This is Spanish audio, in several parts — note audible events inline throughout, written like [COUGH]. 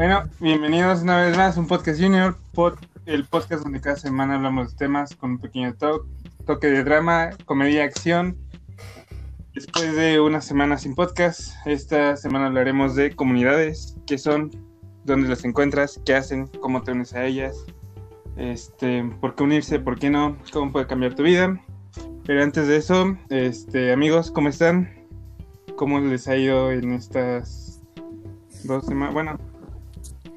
Bueno, bienvenidos una vez más a un podcast junior, el podcast donde cada semana hablamos de temas con un pequeño toque de drama, comedia, acción. Después de una semana sin podcast, esta semana hablaremos de comunidades, qué son, dónde las encuentras, qué hacen, cómo te unes a ellas, este, por qué unirse, por qué no, cómo puede cambiar tu vida. Pero antes de eso, este, amigos, ¿cómo están? ¿Cómo les ha ido en estas dos semanas? Bueno,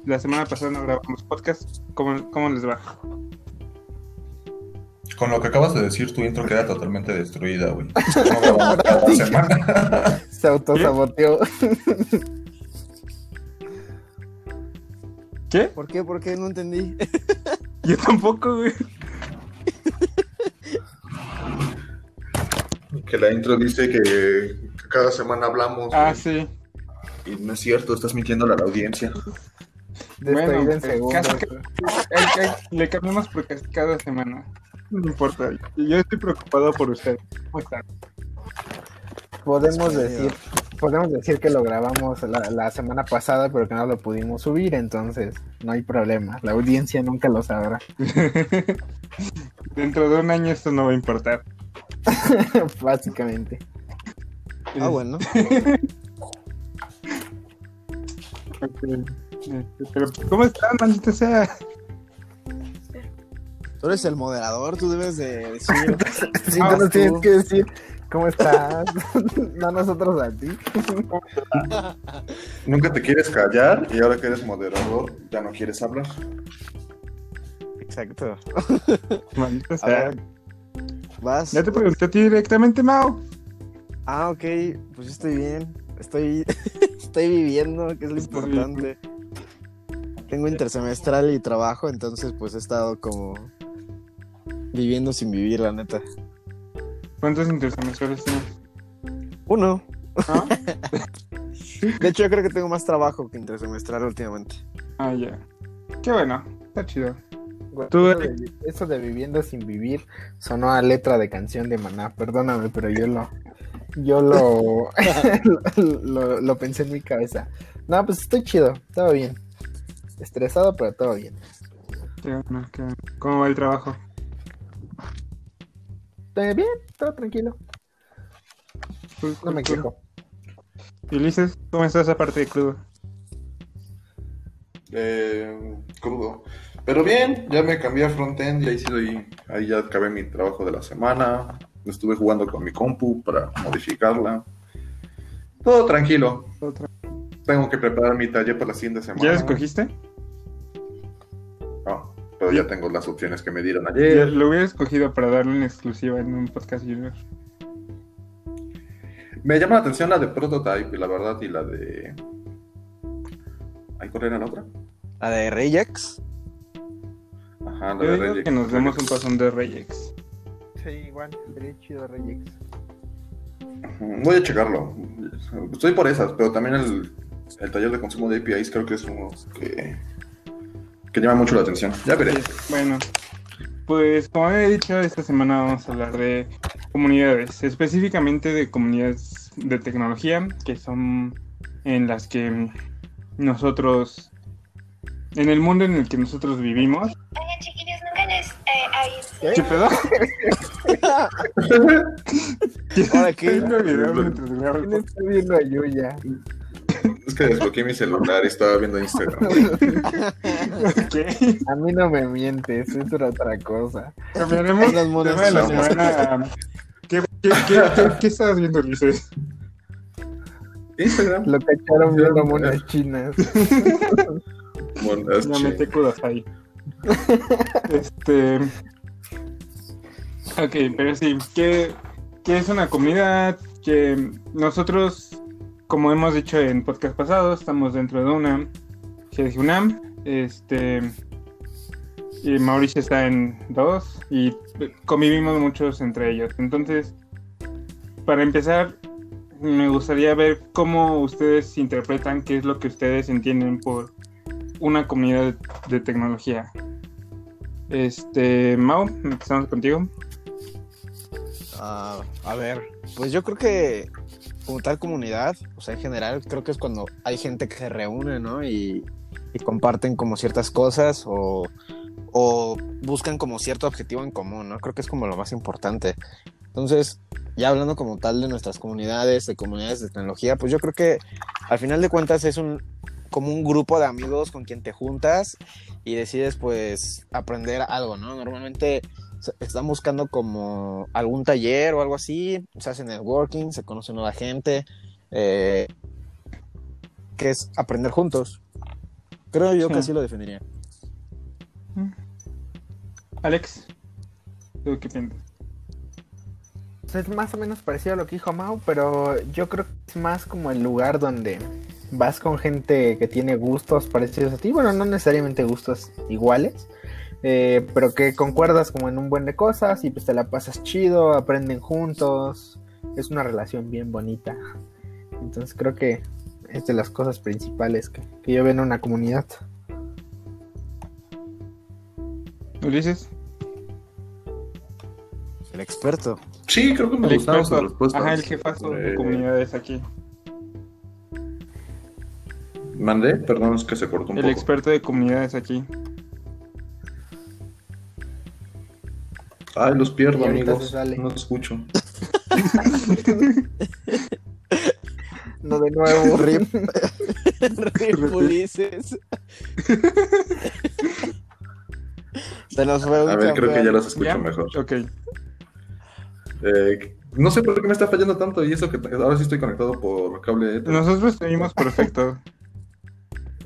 la semana pasada no grabamos podcast. ¿Cómo, cómo les va? Con lo que acabas de decir, tu intro queda totalmente destruida, güey. [LAUGHS] No. [LAUGHS] Se autosaboteó. ¿Qué? ¿Por qué? ¿Por qué? No entendí. [LAUGHS] Yo tampoco, güey. Que la intro dice que cada semana hablamos. Ah, sí. Y no es cierto, estás mintiendo a la audiencia bueno, en le cambiamos porque cada semana. No importa. Yo estoy preocupado por usted. Podemos decir, podemos decir que lo grabamos la, semana pasada, pero que no lo pudimos subir, entonces no hay problema. La audiencia nunca lo sabrá. [LAUGHS] Dentro de un año esto no va a importar. [LAUGHS] Básicamente. Ah, bueno. [LAUGHS] Pero, ¿cómo estás, maldita sea? Tú eres el moderador, tú debes de decir. [LAUGHS] sí, tú nos tienes que decir cómo estás. [LAUGHS] no nosotros a ti. [LAUGHS] Nunca te quieres callar y ahora que eres moderador ya no quieres hablar. Exacto. Maldita sea. Vas. Ya te pregunté a ti directamente, Mao. Ah, ok. Pues estoy bien. Estoy, estoy viviendo, que es lo importante tengo intersemestral y trabajo, entonces pues he estado como viviendo sin vivir, la neta. ¿Cuántos intersemestrales tienes? Uno. ¿Ah? [LAUGHS] de hecho, yo creo que tengo más trabajo que intersemestral últimamente. Ah, ya. Qué bueno, está chido. eso, de, viviendo sin vivir sonó a letra de canción de Maná. Perdóname, pero yo lo, yo lo, [LAUGHS] lo, lo, pensé en mi cabeza. No, pues estoy chido, estaba bien. Estresado, pero todo bien. ¿Cómo va el trabajo? Eh, bien, todo tranquilo. no me quejo. ¿Y Ulises, cómo estás aparte de crudo? Eh, crudo. Pero bien, ya me cambié a frontend y ahí sí doy, ahí ya acabé mi trabajo de la semana. Estuve jugando con mi compu para modificarla. Todo tranquilo. Todo tranquilo. Tengo que preparar mi taller para la siguiente semana. ¿Ya escogiste? Pero ya tengo las opciones que me dieron ayer. Lo hubiera escogido para darle una exclusiva en un podcast junior. Me llama la atención la de Prototype, la verdad, y la de. ¿Hay cuál era la otra? La de Regex. Ajá, la de Regex. que nos demos un pasón de Regex. Sí, igual, sería chido Regex. Voy a checarlo. Estoy por esas, pero también el, el taller de consumo de APIs creo que es uno que, que llama mucho la atención. Ya veré. bueno, pues como he dicho, esta semana vamos a hablar de comunidades, específicamente de comunidades de tecnología, que son en las que nosotros, en el mundo en el que nosotros vivimos. Chiquillos, nunca les eh, ¿Qué pedo? [LAUGHS] [LAUGHS] Ahora qué. [LAUGHS] ¿Quién está viendo a Yuya? Es que desbloqueé mi celular y estaba viendo Instagram. ¿Qué? A mí no me mientes, es otra cosa. Cambiaremos las monedas de la semana. [LAUGHS] ¿Qué, qué, qué, qué, estabas viendo, Ulises? Instagram. Lo cacharon viendo monas [LAUGHS] chinas. monas chinas. No ahí. Este. Ok, pero sí, ¿qué, ¿qué es una comunidad? Que nosotros como hemos dicho en podcast pasados, estamos dentro de una GDG UNAM. Este, y Mauricio está en dos y convivimos muchos entre ellos. Entonces, para empezar, me gustaría ver cómo ustedes interpretan qué es lo que ustedes entienden por una comunidad de, tecnología. Este, Mau, empezamos contigo. Ah, a ver, pues yo creo que como tal comunidad, o sea, en general, creo que es cuando hay gente que se reúne, ¿no? Y, y comparten como ciertas cosas o, o buscan como cierto objetivo en común, ¿no? Creo que es como lo más importante. Entonces, ya hablando como tal de nuestras comunidades, de comunidades de tecnología, pues yo creo que al final de cuentas es un como un grupo de amigos con quien te juntas y decides pues aprender algo, ¿no? Normalmente están buscando como algún taller o algo así, se hace networking, se conoce nueva gente, eh, que es aprender juntos. Creo yo que así lo definiría. Alex, ¿tú qué piensas? Es más o menos parecido a lo que dijo Mau, pero yo creo que es más como el lugar donde vas con gente que tiene gustos parecidos a ti. Bueno, no necesariamente gustos iguales, eh, pero que concuerdas como en un buen de cosas y pues te la pasas chido, aprenden juntos. Es una relación bien bonita. Entonces creo que es de las cosas principales que, que yo veo en una comunidad. Ulises. El experto. Sí, creo que me El gustaron sus respuestas. Ajá, el jefazo de Eh, comunidades aquí. Mandé, perdón, es que se cortó un El poco. experto de comunidades aquí. Ay, los pierdo, amigos. No escucho. No de nuevo. [LAUGHS] Rip. Rip Ulises. Se nos fue un A ver, creo que ya los escucho ¿Ya? mejor. Ok. Eh, no sé por qué me está fallando tanto y eso que ahora sí estoy conectado por cable. Ether. Nosotros tenemos perfecto.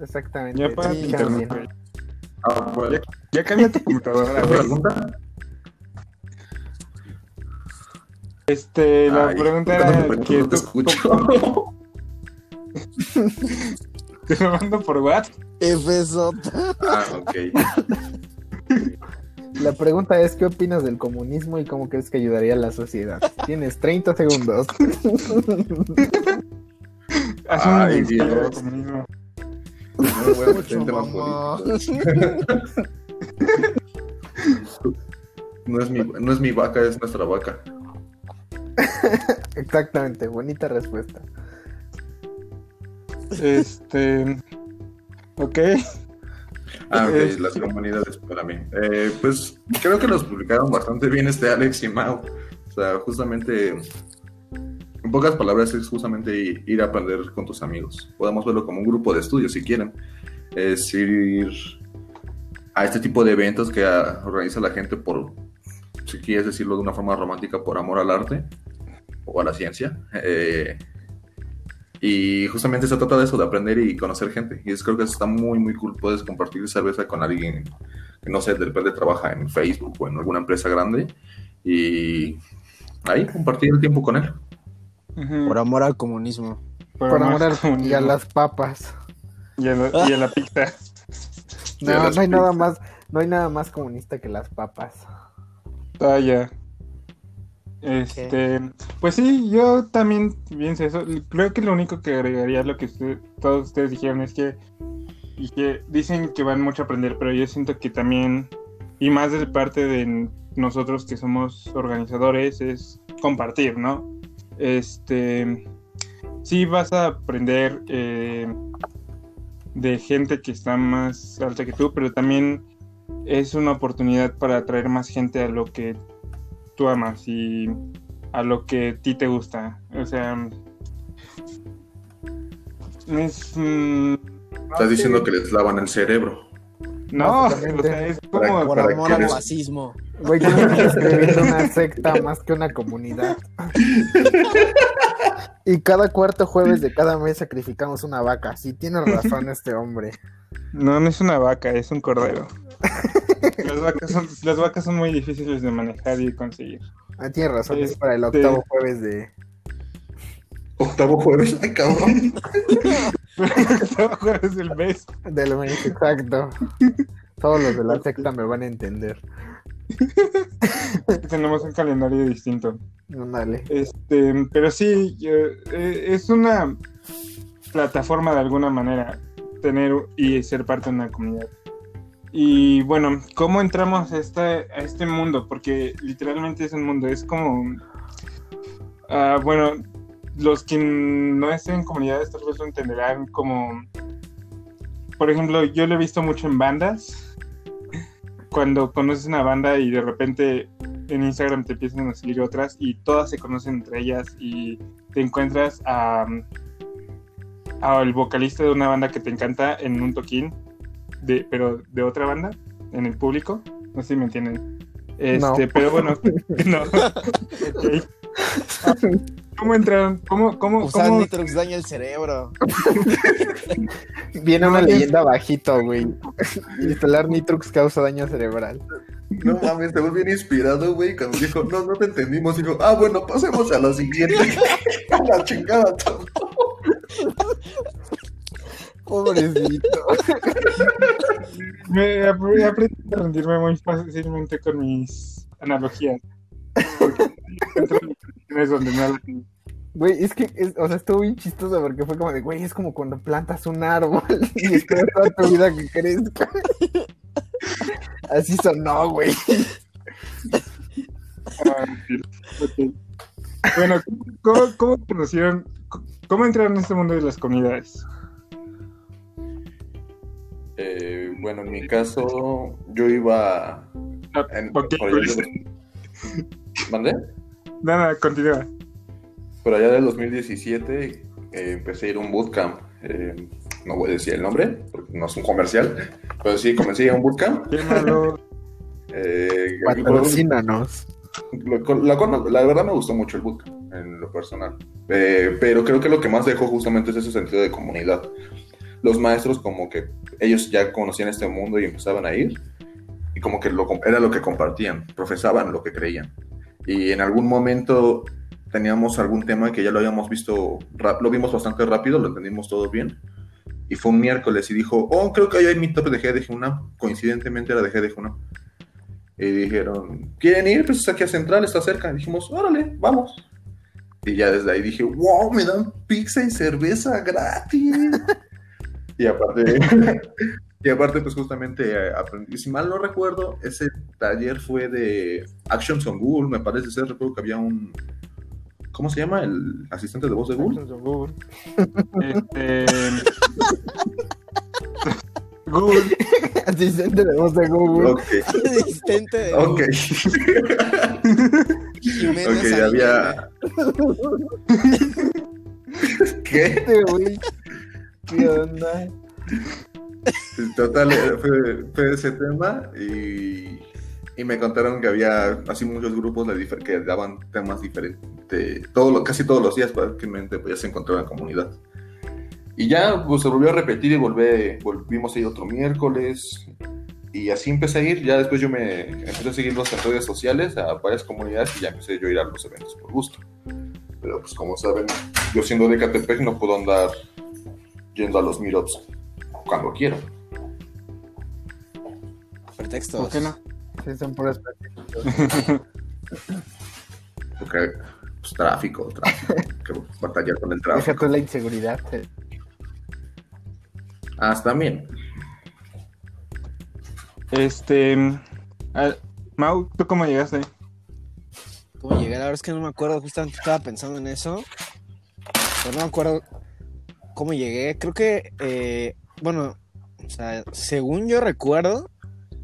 Exactamente. Ya para Sí, internet. Ah, bueno. Ya cambia tu computadora. ¿Otra güey. pregunta? Este, la Ay, pregunta ¿por qué no era me que no te escucho. [LAUGHS] te lo mando por WhatsApp. Fsota. ah, ok. [LAUGHS] La pregunta es, ¿qué opinas del comunismo y cómo crees que ayudaría a la sociedad? Tienes 30 segundos. [LAUGHS] Ay, Dios. conmigo. No me voy a meter Mucho, en temas mamá. políticos. No es, mi, no es mi vaca, es nuestra vaca. [LAUGHS] Exactamente, bonita respuesta. Este. Ok. Ah, ok, Este- las comunidades para mí. Eh, pues creo que los publicaron bastante bien este Alex y Mau. O sea, justamente, en pocas palabras, es justamente ir a aprender con tus amigos. Podemos verlo como un grupo de estudio si quieren. Es ir a este tipo de eventos que organiza la gente por, si quieres decirlo de una forma romántica, por amor al arte o a la ciencia. Eh, y justamente se trata de eso, de aprender y conocer gente. Y es, creo que eso está muy, muy cool. Puedes compartir cerveza con alguien que, no sé, de repente trabaja en Facebook o en alguna empresa grande. Y ahí compartir el tiempo con él. Por amor al comunismo. Por Por amor al al- y a comunismo. las papas. Y a la, y a la pizza. No, no hay nada más, no hay nada más comunista que las papas. Ah, ya. Este, pues sí, yo también pienso eso. Creo que lo único que agregaría lo que usted- todos ustedes dijeron es que dicen que van mucho a aprender, pero yo siento que también, y más de parte de nosotros que somos organizadores, es compartir, ¿no? Este, sí vas a aprender eh, de gente que está más alta que tú, pero también es una oportunidad para atraer más gente a lo que tú amas y a lo que a ti te gusta. O sea, es... mm, Estás diciendo que les lavan el cerebro. No, o sea, es como... Por ¿Para amor al fascismo. Güey, yo estoy escribiendo una secta más que una comunidad. Y cada cuarto jueves de cada mes sacrificamos una vaca. Sí, tiene razón este hombre. No, no es una vaca, es un cordero. [LAUGHS] Las vacas son, las vacas son muy difíciles de manejar y conseguir. Ah, tiene razón, es Este- para el octavo jueves de... Octavo jueves. Ay, cabrón. es el mes. del mes, exacto. Todos los de la secta me van a entender. Tenemos un calendario distinto. Ándale. Este, pero sí, yo- eh, es una plataforma de alguna manera tener y ser parte de una comunidad. Y bueno, ¿cómo entramos a este, a este mundo? Porque literalmente es un mundo, es como... ah, bueno, los que no estén en comunidades tal vez lo entenderán como por ejemplo, yo lo he visto mucho en bandas. Cuando conoces una banda y de repente en Instagram te empiezan a salir otras y todas se conocen entre ellas y te encuentras a al vocalista de una banda que te encanta en un toquín, de, pero de otra banda, en el público. No sé si me entienden. Este, No. pero bueno, [LAUGHS] no. ¿Cómo entraron? ¿Cómo, cómo, Usar cómo? Nitrox daña el cerebro. [LAUGHS] Viene una leyenda bajito, güey. Instalar Nitrux causa daño cerebral. No mames, te bien inspirado, güey, cuando dijo, no, no te entendimos. Dijo, ah, bueno, pasemos a la siguiente. [LAUGHS] a la chingada todo. Pobrecito. Me ap- aprendí a rendirme muy fácilmente con mis analogías. Porque situaciones donde me. Güey, es que, es- o sea, estuvo bien chistoso porque fue como de, güey, es como cuando plantas un árbol y esperas toda tu vida que crezca. Así sonó, güey. Ah. Bueno, ¿cómo, cómo conocieron? ¿Cómo entraron en este mundo de las comunidades? Eh, bueno, en mi caso, yo iba. En, por allá de- ¿Mandé? Nada, continúa. Por allá del 2017 eh, empecé a ir a un bootcamp. eh, no voy a decir el nombre, porque no es un comercial, pero sí comencé a ir a un bootcamp. Qué malo. eh, Patrocínanos. La verdad me gustó mucho el bootcamp, en lo personal. Eh, pero creo que lo que más dejó justamente es ese sentido de comunidad. Los maestros como que ellos ya conocían este mundo y empezaban a ir. Y como que lo, era lo que compartían, profesaban lo que creían. Y en algún momento teníamos algún tema que ya lo habíamos visto, lo vimos bastante rápido, lo entendimos todo bien. Y fue un miércoles y dijo, oh, creo que hoy hay meetup de GDG UNAM. Coincidentemente era de GDG UNAM. Y dijeron, ¿quieren ir? Pues es aquí a Central, está cerca. Dijimos, órale, vamos. Y ya desde ahí dije, wow, me dan pizza y cerveza gratis. [LAUGHS] y aparte, [LAUGHS] y aparte, pues justamente eh, aprendí, si mal no recuerdo, ese taller fue de Actions on Google, me parece ser, recuerdo que había un, ¿cómo se llama? El asistente de voz de Google. Este. [LAUGHS] Google. Asistente de voz de Google. Ok, [LAUGHS] Asistente de ok. Jiménez ok, había... ¿Qué? Total, eh, fue, ese tema y, me contaron que había así muchos grupos que daban temas diferentes, todo casi todos los días prácticamente podías encontrar una comunidad. Y ya pues, se volvió a repetir y volvé- volvimos a ir otro miércoles y así empecé a ir, ya después yo me empecé a seguir los redes sociales a varias comunidades y ya empecé yo a ir a los eventos por gusto. Pero pues como saben, yo siendo de Catepec no puedo andar yendo a los meetups cuando quiero. Pretextos. ¿Por qué no? Sí, son puras prácticas. Porque, [LAUGHS] pues, tráfico, tráfico. que batallar con el Deja tráfico. tú la inseguridad. eh. Ah, también. Este. Mau, ¿tú cómo llegaste? ¿Cómo llegué? La verdad es que no me acuerdo, justamente estaba pensando en eso. Pero no me acuerdo cómo llegué. Creo que, eh, bueno, o sea, según yo recuerdo,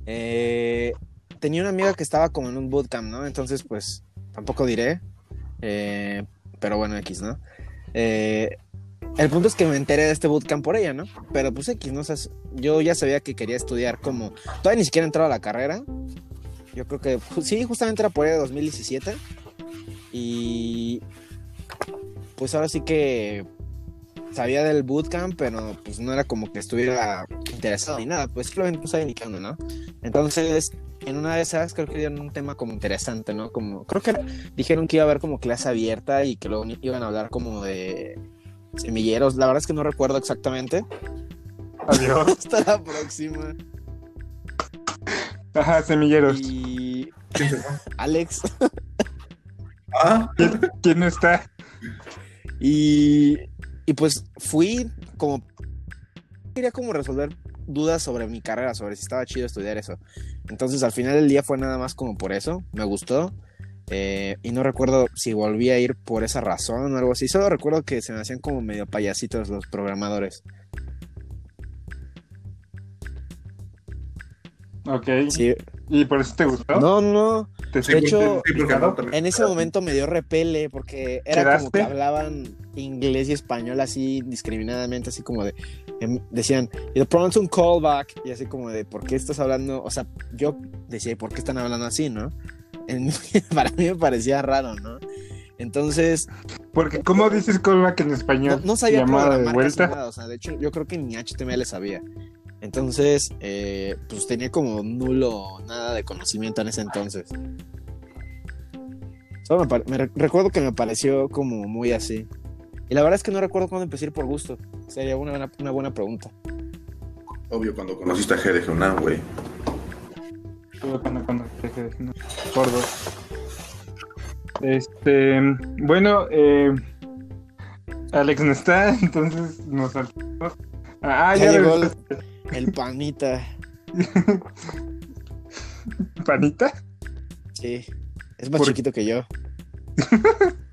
eh, tenía una amiga que estaba como en un bootcamp, ¿no? Entonces, pues, tampoco diré. eh, pero bueno, X, ¿no? Eh, el punto es que me enteré de este bootcamp por ella, ¿no? Pero pues X, ¿no? O sea, yo ya sabía que quería estudiar como... Todavía ni siquiera entraba a la carrera. Yo creo que sí, justamente era por ahí de 2017. Y pues ahora sí que sabía del bootcamp, pero pues no era como que estuviera interesado ni nada, pues simplemente no sabía ni qué onda, ¿no? Entonces, en una de esas creo que dieron un tema como interesante, ¿no? Como, creo que dijeron que iba a haber como clase abierta y que luego iban a hablar como de semilleros, la verdad es que no recuerdo exactamente. Adiós. [LAUGHS] Hasta la próxima. Ajá, semilleros. Y ¿Quién? Alex. Ah, [LAUGHS] ¿Quién no está? Y, y pues fui como... Quería como resolver dudas sobre mi carrera, sobre si estaba chido estudiar eso. Entonces al final del día fue nada más como por eso, me gustó. Eh, y no recuerdo si volví a ir por esa razón o algo así. Solo recuerdo que se me hacían como medio payasitos los programadores. Ok. Sí, ¿Y por eso te gustó? No, no. ¿Te De hecho, no, En ese momento me dio repele porque era como que hablaban inglés y español así discriminadamente, así como de em, decían, y de pronto un callback y así como de, ¿por qué estás hablando? O sea, yo decía, ¿y por qué están hablando así, no? [LAUGHS] En- para mí me parecía raro, ¿no? Entonces, Porque, ¿cómo dices callback en no, español? no sabía Llamada de vuelta. nada, o sea, de hecho, yo creo que ni HTML sabía. Entonces, eh, pues tenía como nulo nada de conocimiento en ese entonces. Solo me, me re- recuerdo que me pareció como muy así. Y la verdad es que no recuerdo cuándo empecé a ir por gusto. Sería una, buena- una buena pregunta. Obvio, cuando conociste a GDG UNAM, güey. Estuve cuando- de- no, por dos. Este, bueno, eh, Alex no está, [LAUGHS] entonces nos saltamos. Ah, Ya ya, llegó regresaste. El panita. [LAUGHS] ¿Panita? Sí. Es más Por- chiquito que yo. [LAUGHS]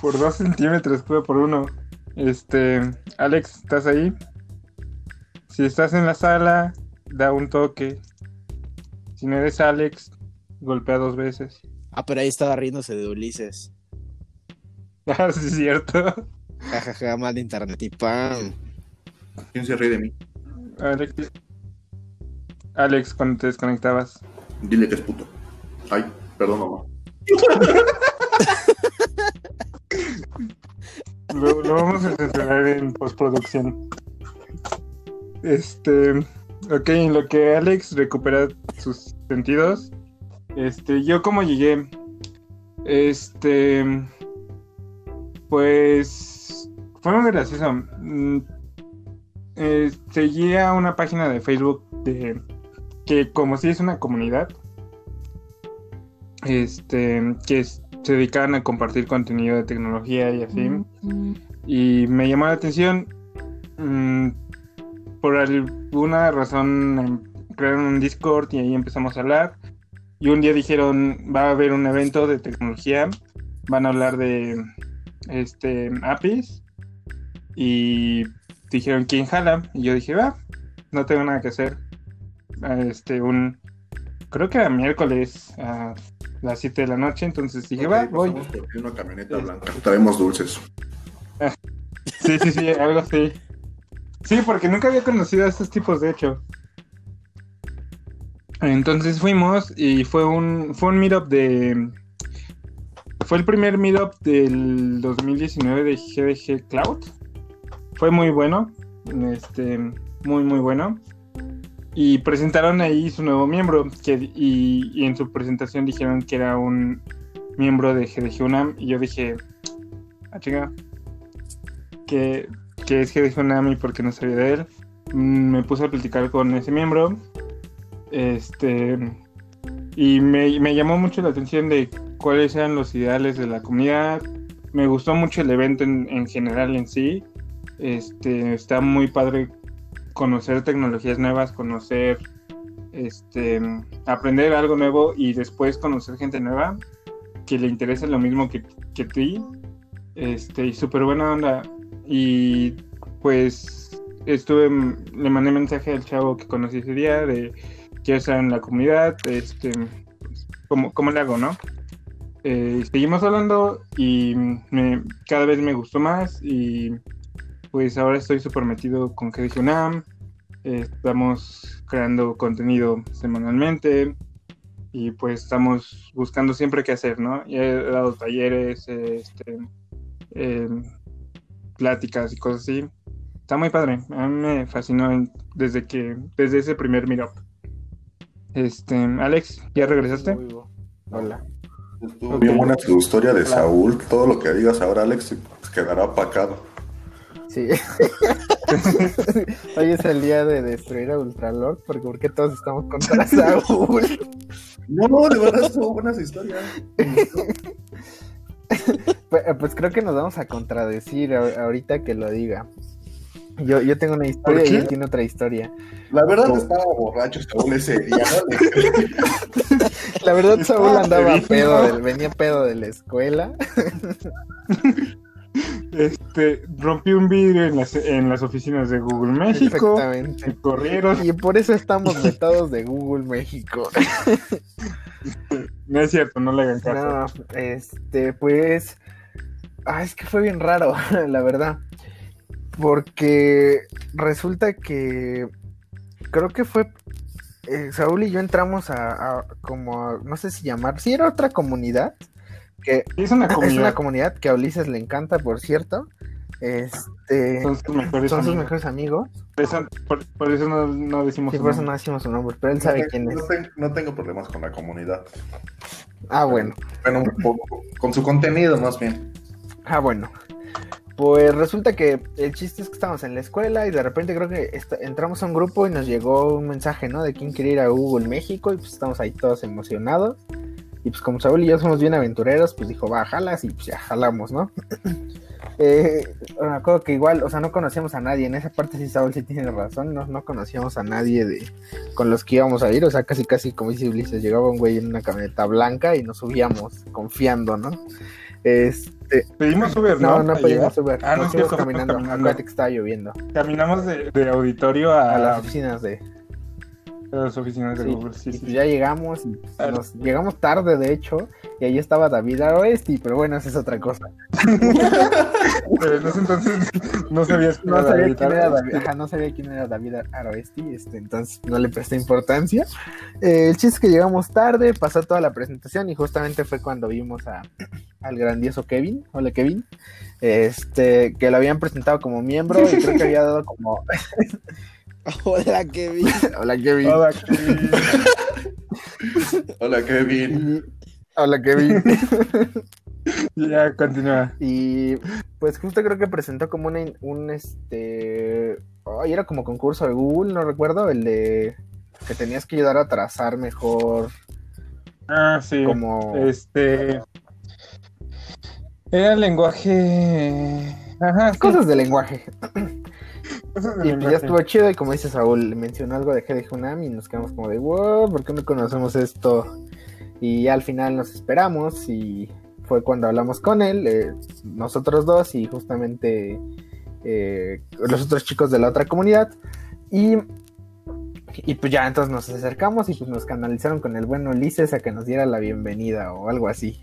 Por dos centímetros, fue por uno. Este, Alex, ¿estás ahí? Si estás en la sala, da un toque. Si no eres Alex, golpea dos veces. Ah, pero ahí estaba riéndose de Ulises. [LAUGHS] Ah, sí, es cierto. Ja, ja, ja, mal de internet y pam. ¿Quién se ríe de mí? Alex, Alex, cuando te desconectabas. Dile que es puto. Ay, perdón, mamá. Lo, lo vamos a censurar en postproducción. Este. Ok, en lo que Alex recupera sus sentidos. Este, yo como llegué. Este. Pues. Fue muy gracioso. Eh, seguía una página de Facebook de. Que como si es una comunidad. Este. Que es- se dedicaban a compartir contenido de tecnología y así. Y me llamó la atención. mm, por alguna razón em, crearon un Discord y ahí empezamos a hablar. Y un día dijeron, va a haber un evento de tecnología. Van a hablar de este APIs. Y dijeron, ¿quién jala? Y yo dije, va, no tengo nada que hacer. Este, un... Creo que era miércoles a las 7 de la noche. Entonces dije, va, Ok, voy. por una camioneta Sí. blanca. Traemos dulces. Sí, sí, sí, algo así. Sí, porque nunca había conocido a estos tipos, de hecho. Entonces fuimos y fue un, fue un meetup de... Fue el primer meetup del 2019 de GDG Cloud. Fue muy bueno. Este, muy, muy bueno. Y presentaron ahí su nuevo miembro. Que, y, en su presentación dijeron que era un miembro de GDG UNAM. Y yo dije, ah, chinga, que, que es GDG UNAM y porque no sabía de él. Mm, Me puse a platicar con ese miembro. Este. Y me, me llamó mucho la atención de cuáles eran los ideales de la comunidad. Me gustó mucho el evento en, en general en sí. Este, está muy padre conocer tecnologías nuevas, conocer, este, aprender algo nuevo y después conocer gente nueva que le interesa lo mismo que, que ti. Este, y súper buena onda. Y pues estuve, le mandé mensaje al chavo que conocí ese día de quiero estar en la comunidad, este, pues, ¿cómo, cómo le hago, no? Eh, seguimos hablando y me- cada vez me gustó más y pues ahora estoy súper metido con que dije UNAM, eh, estamos creando contenido semanalmente y pues estamos buscando siempre qué hacer, ¿no? Y he dado talleres, eh, este, eh, pláticas y cosas así. Está muy padre, a mí me fascinó desde que, desde ese primer meetup. Este, Alex, ¿ya regresaste? Hola. Estuvo bien buena tu historia de Saúl. Todo lo que digas ahora, Alex, quedará apacado. Sí. [LAUGHS] Hoy es el día de destruir a Ultralord, porque ¿por qué todos estamos contra Saúl? [LAUGHS] No, de verdad estuvo buena esa historia. [LAUGHS] Pues, pues creo que nos vamos a contradecir ahorita que lo diga. Yo, yo tengo una historia y él tiene otra historia. La verdad estaba borracho Saúl ese día. ¿no? La verdad, Saúl andaba pedo, del- venía pedo de la escuela. Este, rompí un vidrio en las, en las oficinas de Google México. Exactamente. Corrieron. Y por eso estamos vetados de Google México. No es cierto, no le hagan caso. No, este, pues. Ah, es que fue bien raro, [LAUGHS] la verdad. Porque resulta que. Creo que fue. eh, Saúl y yo entramos a, a como. a- no sé si llamar. Sí, era otra comunidad. Que Es una [LAUGHS] es comunidad. una comunidad que a Ulises le encanta, por cierto. Este. Son sus mejores Son sus amigos. mejores amigos. Por eso, por, por eso no, no decimos Sí, su por eso nombre. no decimos su nombre, pero él sabe no, quién es. no tengo, no tengo problemas con la comunidad. Ah, bueno. Bueno, un poco. Con su contenido, más bien. Ah, bueno. Pues resulta que el chiste es que estábamos en la escuela y de repente creo que entramos a un grupo y nos llegó un mensaje, ¿no? De quién quería ir a Google México y pues estamos ahí todos emocionados. Y pues como Saúl y yo somos bien aventureros, pues dijo, va, jalas y pues ya jalamos, ¿no? [CLEARS THROAT] Eh, me acuerdo que igual, o sea, no conocíamos a nadie. En esa parte sí Saúl sí tiene razón, no, no conocíamos a nadie de con los que íbamos a ir. O sea, casi casi como dice Ulises, llegaba un güey en una camioneta blanca y nos subíamos confiando, ¿no? Este, Pedimos Uber, ¿no? no, no pedimos. Uber. Ah, no, nos cierto, fuimos caminando. caminando. Acuérdate que estaba lloviendo. Caminamos de, de auditorio a, A las oficinas de. A las oficinas de Sí, Google. Sí, y sí. pues ya llegamos. Y Claro. nos, llegamos tarde, de hecho. Y ahí estaba David Aroesti, pero bueno, esa es otra cosa. Pero en ese entonces no sabías quién No era sabía David quién era. David, ajá, no sabía quién era David Aroesti, este, entonces no le presté importancia. Eh, el chiste es que llegamos tarde, pasó toda la presentación y justamente fue cuando vimos a, al grandioso Kevin, hola Kevin, este, que lo habían presentado como miembro y creo que había dado como, [LAUGHS] [LAUGHS] Hola, Kevin. hola Kevin, Hola, Kevin. Hola, Kevin. Hola [LAUGHS] Kevin. ya, continúa. Y pues justo creo que presentó como una, un este. Ay, era como concurso de Google, no recuerdo, el de que tenías que ayudar a trazar mejor Ah, sí. como. Este. Era lenguaje. Ajá, sí, Cosas de lenguaje. Y pues ya estuvo chido y como dice Saúl, mencionó algo de GD Hunam y nos quedamos como de, wow, ¿por qué no conocemos esto? Y al final nos esperamos y fue cuando hablamos con él, eh, nosotros dos y justamente eh, los otros chicos de la otra comunidad. Y, y pues ya entonces nos acercamos y pues nos canalizaron con el buen Ulises a que nos diera la bienvenida o algo así.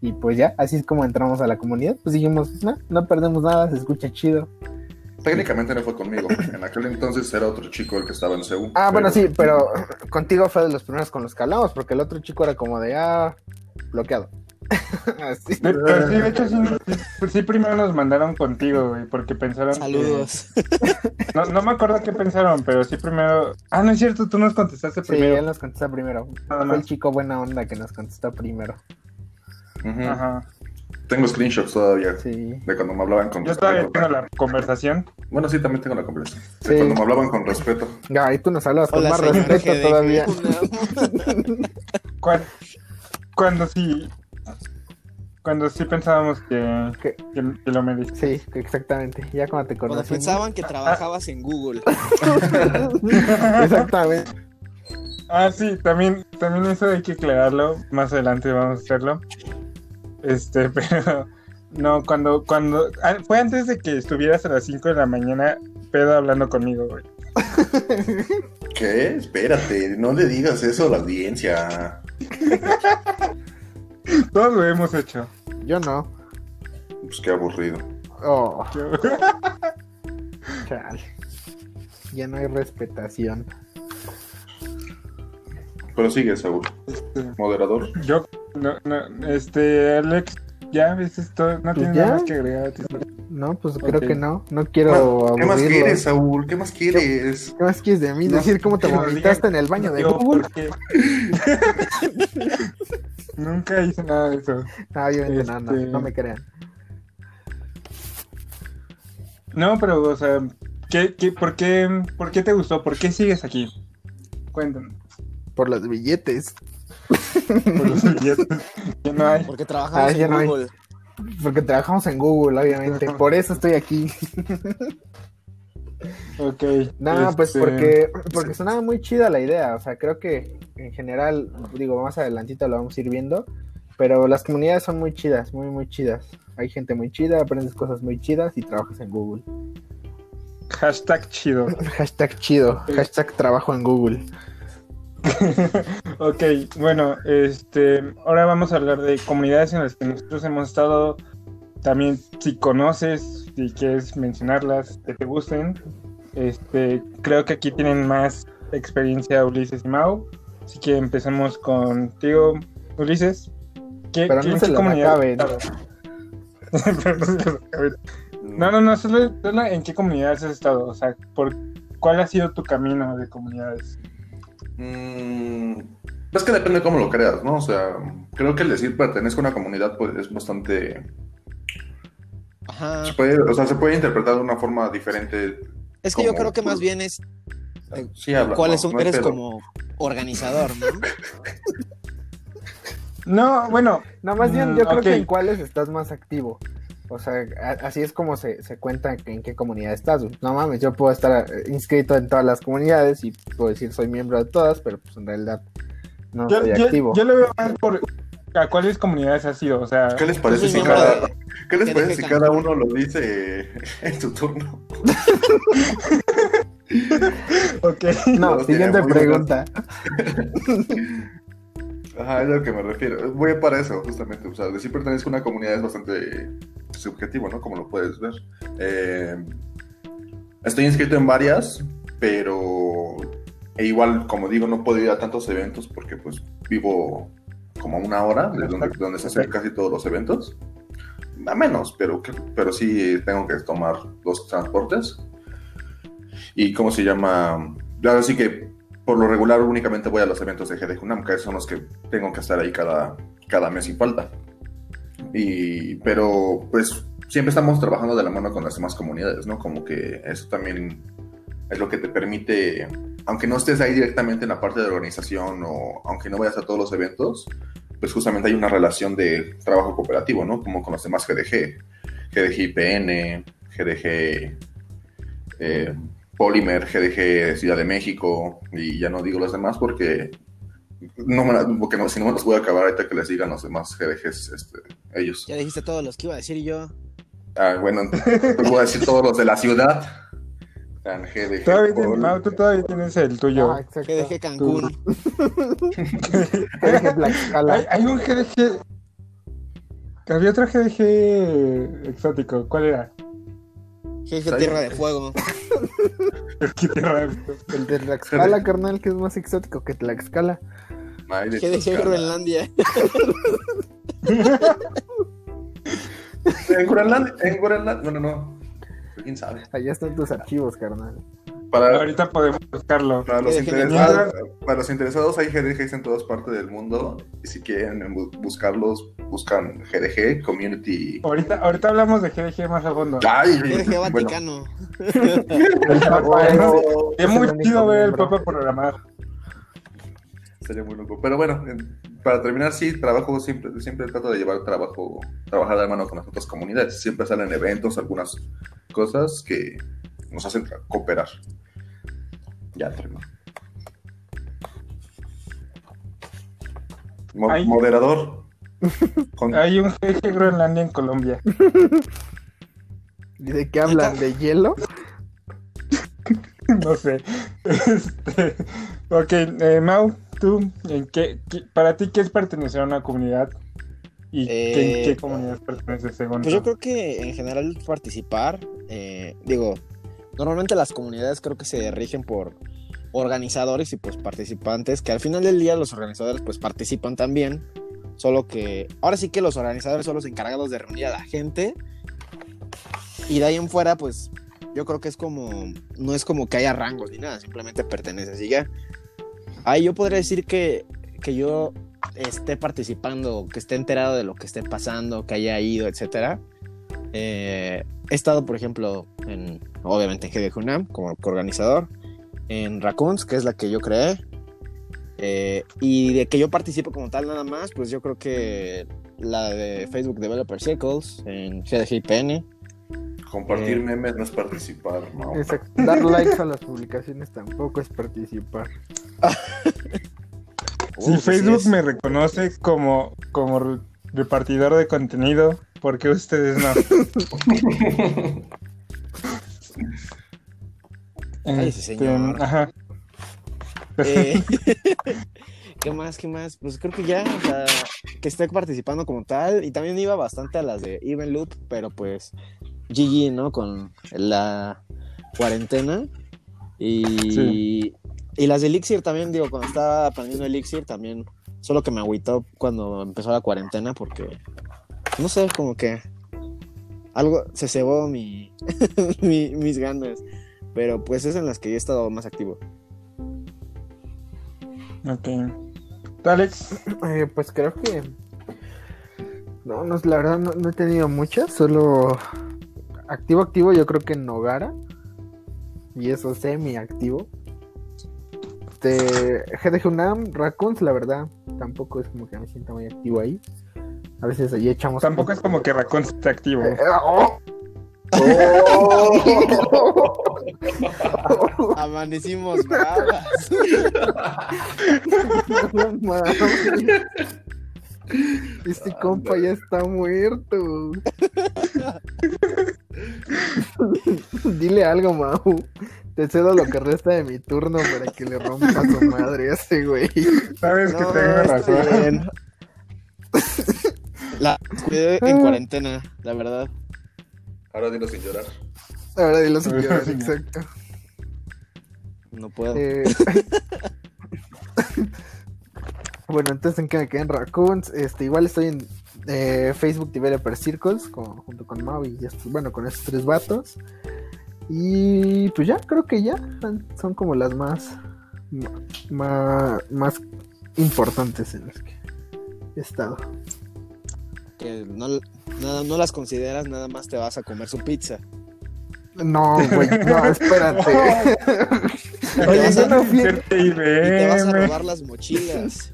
Y pues ya, así es como entramos a la comunidad. Pues dijimos, no, no perdemos nada, se escucha chido. Técnicamente no fue conmigo. En aquel entonces era otro chico el que estaba en CEU. Ah, bueno, sí, pero contigo fue de los primeros con los que hablamos, porque el otro chico era como de, ah, bloqueado. [LAUGHS] Así. Pero sí, de hecho, sí, sí, sí, primero nos mandaron contigo, güey, porque pensaron. que- Saludos. [LAUGHS] No, no me acuerdo qué pensaron, pero sí primero. Ah, no es cierto, tú nos contestaste Sí, primero. él nos contestó primero. Nada Fue el chico buena onda que nos contestó primero. Ujú. Ajá. Tengo screenshots todavía Sí. de cuando me hablaban con Yo todavía respeto. tengo la conversación. Bueno, sí, también tengo la conversación. De Sí. Cuando me hablaban con respeto. Ya, y tú nos hablas con más respeto GD todavía. Hunam. Cuan- Cuando sí. Cuando sí pensábamos que, que, que lo merecía. Sí, exactamente. Ya cuando te Cuando conocí. pensaban que trabajabas en Google. [LAUGHS] Exactamente. Ah, sí, también, también eso hay que aclararlo. Más adelante vamos a hacerlo. Este, [LAUGHS] pero no, cuando, cuando, ah, fue antes de que estuvieras a las 5 de la mañana, pedo hablando conmigo, güey. [LAUGHS] ¿Qué? Espérate, no le digas eso a la audiencia. [LAUGHS] Todos lo hemos hecho. Yo no. Pues qué aburrido. Oh, chale. Ya no hay respetación. Pero sigue, Saúl. Este, Moderador. yo, no, no, este, Alex, ya, ¿viste esto? No Pues tienes ya. nada más que agregar. a tu historia? No, pues creo que no. No quiero ¿Qué más quieres, Saúl? ¿Qué más quieres? ¿Qué más quieres de mí? No, Decir cómo te [LAUGHS] vomitaste en el baño de Yo, Google. porque- [LAUGHS] Nunca hice nada de eso. No, obviamente no, no, Este- no me crean. No, pero, o sea, ¿qué, qué, por, qué, ¿por qué te gustó? ¿Por qué sigues aquí? Cuéntame. Por los billetes. Billetes que no hay. Porque trabajamos Ah, ya en no hay. Google. Porque trabajamos en Google, obviamente. [LAUGHS] Por eso estoy aquí. Ok. No, pues este, porque, porque sonaba muy chida la idea. O sea, creo que en general, digo, más adelantito lo vamos a ir viendo. Pero las comunidades son muy chidas, muy, muy chidas. Hay gente muy chida, aprendes cosas muy chidas y trabajas en Google. Hashtag chido. [LAUGHS] Hashtag chido, hashtag trabajo en Google. Ok, bueno, este, ahora vamos a hablar de comunidades en las que nosotros hemos estado. También, si conoces, si quieres mencionarlas, que te gusten. Este, creo que aquí tienen más experiencia Ulises y Mau. Así que empezamos contigo, Ulises. ¿Qué, Pero qué- no se comunidad [LAUGHS] no, no, solo, solo en qué comunidades has estado. O sea, por cuál ha sido tu camino de comunidades. Mm, es que depende de cómo lo creas, ¿no? O sea, creo que el decir pertenezco a una comunidad pues, es bastante... Ajá. Se puede, o sea, se puede interpretar de una forma diferente. Es que yo creo que más bien es Sí, habla, cuáles no, son, no hay eres pedo. como organizador, ¿no? [LAUGHS] No, bueno, No, más bien, Mm, yo creo que en cuáles estás más activo. O sea, así es como se, se cuenta en qué comunidad estás. No mames, yo puedo estar eh, inscrito en todas las comunidades y puedo decir soy miembro de todas, pero pues en realidad no yo, soy yo- activo. yo lo veo más por a cuáles comunidades has sido. O sea, ¿Qué les parece si cada, ¿qué les parece si cada uno lo dice [LAUGHS] en su turno? [LAUGHS] ok. No, siguiente pregunta. [LAUGHS] Ajá, es a lo que me refiero. Voy para eso, justamente. O sea, decir pertenezco a una comunidad es bastante subjetivo, ¿no? Como lo puedes ver. Eh, estoy inscrito en varias, pero e igual, como digo, no puedo ir a tantos eventos porque pues vivo como una hora de donde, donde se hacen casi todos los eventos. A menos, pero, pero sí tengo que tomar los transportes. Y cómo se llama. Ahora sí que por lo regular únicamente voy a los eventos de GD Junam, que son los que tengo que estar ahí cada, cada mes sin falta. Y, pero pues siempre estamos trabajando de la mano con las demás comunidades, ¿no? Como que eso también es lo que te permite, aunque no estés ahí directamente en la parte de la organización o aunque no vayas a todos los eventos, pues justamente hay una relación de trabajo cooperativo, ¿no? Como con los demás GDG, GDG IPN, GDG eh, Polymer, GDG Ciudad de México, y ya no digo los demás porque, no me la- porque no, si no me los voy a acabar ahorita que les digan los demás GDGs este, ellos. Ya dijiste todos los que iba a decir yo. Ah, bueno, te voy a decir todos los de la ciudad. GDG. Todavía Pol- Mau, tú todavía tienes el tuyo. Ah, dejé Cancún. GDG Tlaxcala. [LAUGHS] hay, hay un GDG. Había otro GDG exótico. ¿Cuál era? Dije Tierra de Fuego. [LAUGHS] ¿Qué tierra? El de Tlaxcala, [LAUGHS] carnal, que es más exótico que Tlaxcala. Ay, de Que dejé Tlaxcala. Groenlandia. [LAUGHS] En Groenlandia, en Groenlandia, no, no, no. ¿Quién sabe? Allá están tus archivos, carnal. Para, Ahorita podemos buscarlo. para, los GDG interesados, para los interesados hay GDGs en todas partes del mundo. Y si quieren bu- buscarlos, buscan GDG, Community. Ahorita, ahorita hablamos de GDG más a fondo. Ay, bueno, Vaticano. Bueno, [LAUGHS] ¿no? Es muy chido ver el. Papa programar. Sería muy loco. Pero bueno, en- para terminar, sí, trabajo siempre, siempre trato de llevar trabajo, trabajar de la mano con las otras comunidades. Siempre salen eventos, algunas cosas que nos hacen cooperar. Ya. Mo- Ay. Moderador. Con- [LAUGHS] Hay un GDG Groenlandia en Colombia. ¿Y de qué hablan? ¿De hielo? [LAUGHS] No sé. Este, ok, eh, Mau, tú, ¿en qué, qué- para ti, ¿qué es pertenecer a una comunidad? ¿Y qué- en Eh, qué comunidad perteneces según Pues yo creo que en general participar, eh, digo, normalmente las comunidades creo que se rigen por organizadores y pues participantes, que al final del día los organizadores pues participan también, solo que ahora sí que los organizadores son los encargados de reunir a la gente y de ahí en fuera pues yo creo que es como, no es como que haya rangos ni nada, simplemente perteneces y ya. Ahí yo podría decir que, que yo esté participando, que esté enterado de lo que esté pasando, que haya ido, etcétera. Eh, he estado, por ejemplo, en, obviamente en GDG UNAM como organizador, en Raccoons, que es la que yo creé, eh, y de que yo participo como tal nada más, pues yo creo que la de Facebook Developer Circles, en GDG IPN, compartir eh, memes no es participar, no. Exacto. Dar likes a las publicaciones tampoco es participar. [LAUGHS] Si Uh, Facebook me reconoce como, como repartidor de contenido, ¿Por qué ustedes no? [LAUGHS] Ay, sí, señor. Este, Ajá. Eh, [LAUGHS] [LAUGHS] ¿Qué más? ¿Qué más? Pues creo que ya, o sea, que esté participando como tal. Y también iba bastante a las de Even Loop, pero pues GG, ¿no? Con la cuarentena. Y, Sí. y las de Elixir también, digo, cuando estaba aprendiendo Elixir también. Solo que me agüitó cuando empezó la cuarentena porque, no sé, como que algo se cebó mi, [LAUGHS] mi- mis ganas. Pero pues es en las que yo he estado más activo. Ok. ¿Tú, Alex? Eh, pues creo que. No, no, la verdad no, no he tenido muchas, solo activo, activo, yo creo que en Nogara. Y eso semi activo. De GDG UNAM, Raccoons, la verdad, tampoco es como que me sienta muy activo ahí. A veces ahí echamos. Tampoco es como que Raccoon esté activo. Eh, oh. [LAUGHS] [LAUGHS] Amanecimos bravas. No. Este compa ya está muerto. [LAUGHS] Dile algo, Mau. Te cedo lo que resta de mi turno para que le rompa su madre a ese güey. Sabes que No, tengo está razón. bien. La cuidé en cuarentena, la verdad. Ahora dilo sin llorar. Ahora dilo sin llorar, exacto. No puedo. Eh, [LAUGHS] bueno, entonces en que me quedé en Raccoons. Este, igual estoy en eh, Facebook Developer Circles con- junto con Mau y estos- bueno, con estos tres vatos. Y pues ya, creo que ya son, como las más, más importantes en las que he estado. Que no, nada, no las consideras, nada más te vas a comer su pizza. No, güey, no, [LAUGHS] espérate. Oye, vas a- no fui a Y te vas a robar las mochilas.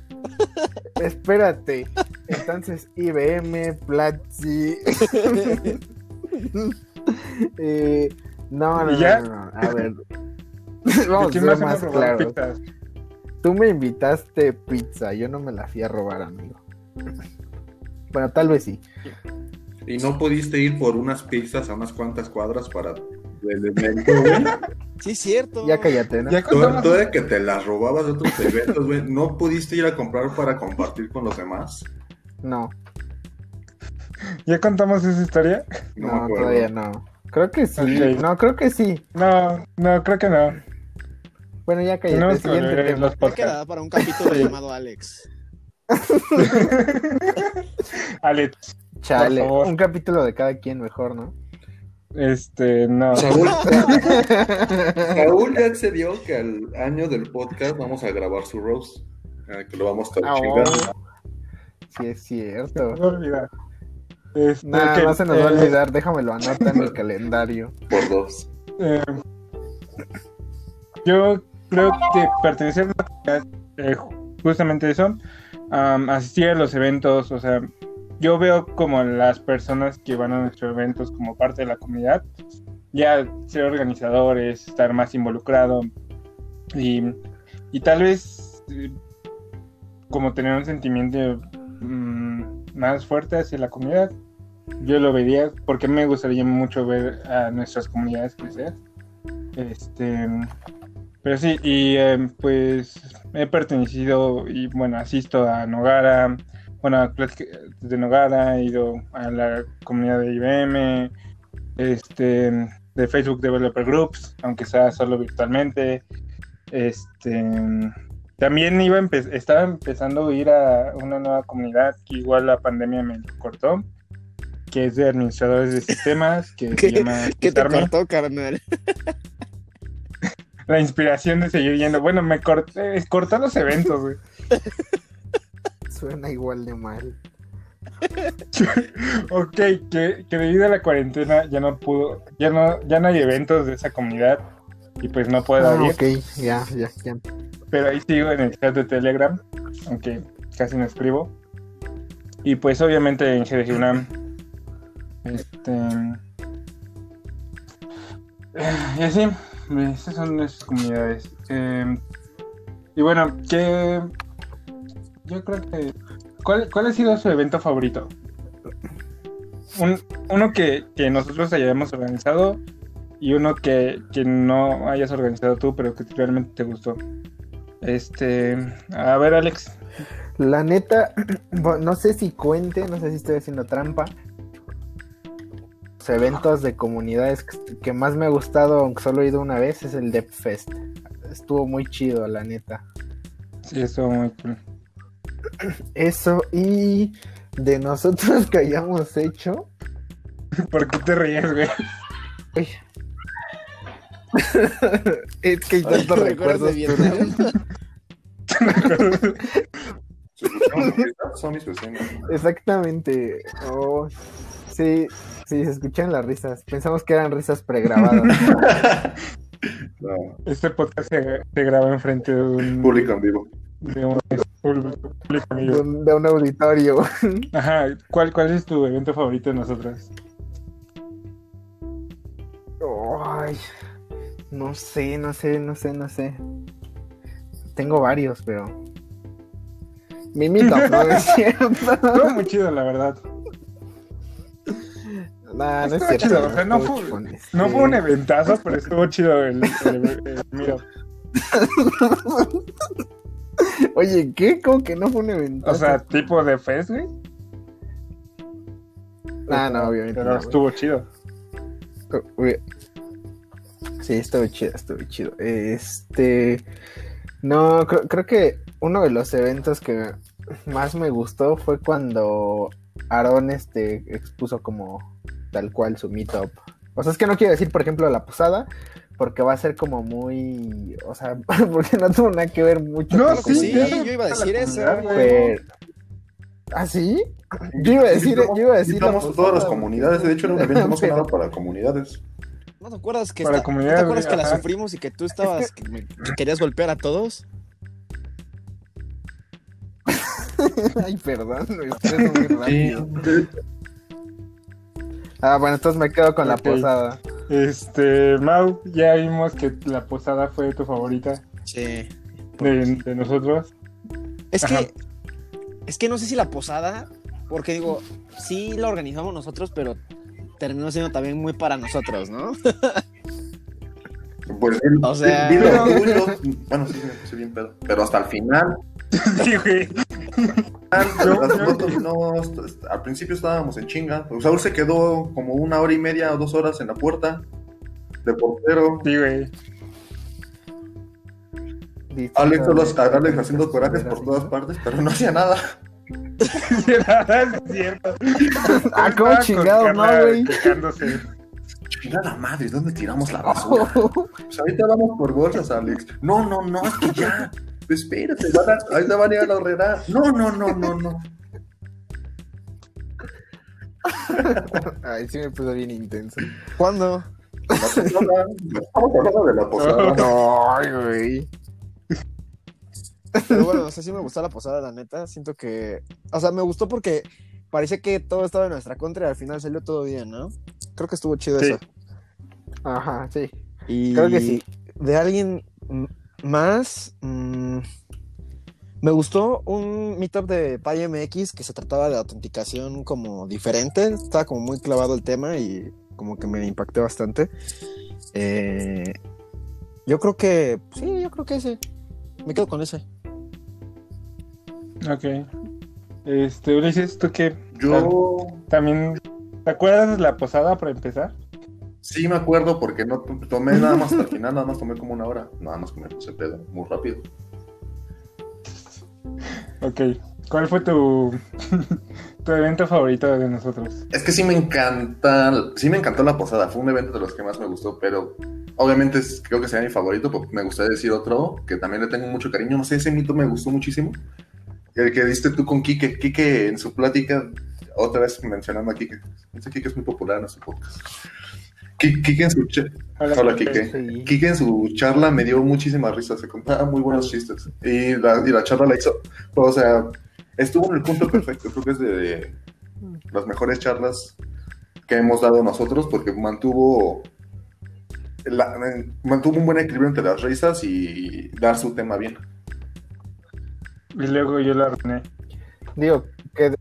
[LAUGHS] espérate. Entonces, IBM, Platzi. [LAUGHS] Eh, no, no, ¿Y ya? no, no, A ver. [LAUGHS] ¿De Vamos a quién ser más claros. Tú me invitaste pizza, yo no me la fui a robar, amigo. Bueno, tal vez sí. Y no pudiste ir por unas pizzas a unas cuantas cuadras para el evento, [LAUGHS] güey. Sí, es cierto. Ya cállate, ¿no? Ya Tú, contamos, tú de que te las robabas de otros eventos, güey. ¿No pudiste ir a comprar para compartir con los demás? No, ¿Ya contamos esa historia? No, no, me acuerdo. todavía no. Creo que sí. Ok. No, creo que sí. No, no, creo que no. Bueno, ya cállate. Que Siguiente tema. los quedará para un capítulo llamado Alex. [LAUGHS] Alex, Chale, por favor. un capítulo de cada quien mejor, ¿no? este, no. Saúl, [LAUGHS] Saúl ya accedió que al año del podcast vamos a grabar su roast. eh, que lo vamos a estar Ah, chingando. Sí, es cierto. No. Este, Nah, ok, no se nos va a eh, olvidar, déjamelo anota en el [LAUGHS] calendario. Por dos. eh, yo creo que pertenecer a una comunidad, eh, justamente eso, asistir a los eventos, o sea, yo veo como las personas que van a nuestros eventos como parte de la comunidad, ya ser organizadores, estar más involucrado y, y tal vez eh, como tener un sentimiento mm, más fuerte hacia la comunidad. Yo lo vería porque me gustaría mucho ver a nuestras comunidades crecer. Este, pero sí, y eh, pues he pertenecido y bueno, asisto a Nogara, bueno, de Nogara, he ido a la comunidad de IBM, este, de Facebook Developer Groups, aunque sea solo virtualmente. Este, también iba a empe- estaba empezando a ir a una nueva comunidad que igual la pandemia me cortó, que es de administradores de sistemas, que se ¿Qué, llama ¿Qué te cortó, carnal? [LAUGHS] la inspiración de seguir yendo. Bueno, me corté, cortó los eventos, güey. [LAUGHS] Suena igual de mal. [LAUGHS] ok, que, que debido a la cuarentena ya no pudo, ya no, ya no hay eventos de esa comunidad y pues no puedo Ah, ir. ok, ya, ya, ya. Pero ahí sigo en el chat de Telegram, aunque casi no escribo. Y pues obviamente en GDG UNAM. Este. eh, Y así, esas son nuestras comunidades. Eh, y bueno, que. Yo creo que. ¿Cuál, ¿Cuál ha sido su evento favorito? un- uno que, que nosotros hayamos organizado y uno que, que no hayas organizado tú, pero que realmente te gustó. Este, a ver, Alex. La neta, [CLEARS THROAT] no sé si cuente, no sé si estoy haciendo trampa. Los eventos de comunidades que- más me ha gustado, aunque solo he ido una vez, es el Depth Fest. Estuvo muy chido, la neta. Sí, estuvo muy cool. [CLEARS THROAT] Eso, y de nosotros [LAUGHS] que hayamos hecho. [LAUGHS] ¿Por qué te reías, güey? Uy. [LAUGHS] es que hay tantos ¿te acuerdas recuerdos. de Son mis vecinos. Exactamente. Oh, sí, sí, se escuchan las risas. Pensamos que eran risas pregrabadas. No, Este podcast se, se graba enfrente de un, público en vivo. de un público de, un, de un auditorio. Ajá, ¿cuál, ¿cuál es tu evento favorito de nosotros? Ay, no sé, no sé, no sé, no sé. Tengo varios, pero. Mi meetup, ¿no? [LAUGHS] Es cierto. Estuvo muy chido, la verdad. Nah, no es Estuvo cierto. chido, o sea, no fue- No este. fue un eventazo, pero estuvo chido el, el. Oye, ¿qué? ¿Cómo que no fue un evento? O sea, tipo de fest, güey. Ah, no, obviamente. Pero no, güey. estuvo chido. Sí, estuvo chido, estuvo chido. Este. No, creo, creo que uno de los eventos que más me gustó fue cuando Aaron este, expuso como tal cual su meetup. O sea, es que no quiero decir, por ejemplo, la posada, porque va a ser como muy. O sea, [LAUGHS] porque no tuvo nada que ver mucho No, que sí, sí, yo iba a decir eso. Pero... ¿Ah, sí? Yo iba a decir, yo iba a decir. la Invitamos a todas las comunidades. De hecho, era un [LAUGHS] evento más que nada para comunidades. ¿No te acuerdas que, Para esta- comunidad, ¿no te acuerdas que la sufrimos y que tú estabas que, me- que querías golpear a todos? [LAUGHS] Ay, perdón, muy. Ah, bueno, entonces me quedo con la posada. Este, Mau, ya vimos que la posada fue tu favorita Sí. de, de nosotros. Es Ajá. que, es que no sé si la posada, porque digo, sí la organizamos nosotros, pero terminó siendo también muy para nosotros, ¿no? [LAUGHS] Pues, O sea- vi lo tuyo. Bueno, sí, sí, bien pedo. Pero hasta el final, [LAUGHS] Sí, güey. Al, las fotos no, al principio estábamos en chinga. Saúl se quedó como una hora y media o dos horas en la puerta de portero. Sí, güey. Alex, solo, Alex haciendo corajes por todas partes, pero no hacía nada. Es cierto. Ah, ¿cómo chingado, no, güey? Chingada madre, ¿dónde tiramos la basura? [LAUGHS] Pues ahorita vamos por bolsas, Alex. No, no, no, es que ya. Espérate, van a, ahorita van a ir a la horrera. No, no, no, no, no. Ay, sí me puso bien intenso. ¿Cuándo? La posada, Estamos hablando de la posada. [LAUGHS] Ay, güey. Pero bueno, o sea, sí me gustó la posada, la neta. Siento que. O sea, me gustó porque parecía que todo estaba en nuestra contra y al final salió todo bien, ¿no? Creo que estuvo chido Sí. eso. Ajá, sí. Y Creo que sí. De alguien más. mm, me gustó un meetup de PyMX que se trataba de autenticación como diferente. Estaba como muy clavado el tema y como que me impactó bastante. Eh, yo creo que. Sí, yo creo que ese. Me quedo con ese. Ok. Este, Ulises, ¿tú qué? Yo También. ¿Te acuerdas de la posada para empezar? sí me acuerdo porque no to- tomé nada más hasta el final, nada más tomé como una hora. Nada más que me puse pedo muy rápido. Ok. ¿Cuál fue tu, [LAUGHS] tu evento favorito de nosotros? Es que sí me encanta, sí me encantó la posada, fue un evento de los que más me gustó, pero obviamente es- creo que sea mi favorito, porque me gustaría decir otro que también le tengo mucho cariño, no sé, ese mito me gustó muchísimo, el que diste tú con Quique, Quique en su plática, otra vez mencionando a Quique, ese Quique es muy popular en nuestro podcast. Qui- Quique en su, cha- Hola, Quique. Sí. Quique en su charla me dio muchísimas risas, se contaba muy buenos chistes. Y la, y la charla la hizo, o sea, estuvo en el punto perfecto. Creo que es de, de las mejores charlas que hemos dado nosotros porque mantuvo, la- mantuvo un buen equilibrio entre las risas y dar su tema bien. Y luego yo la arruiné. Digo, que,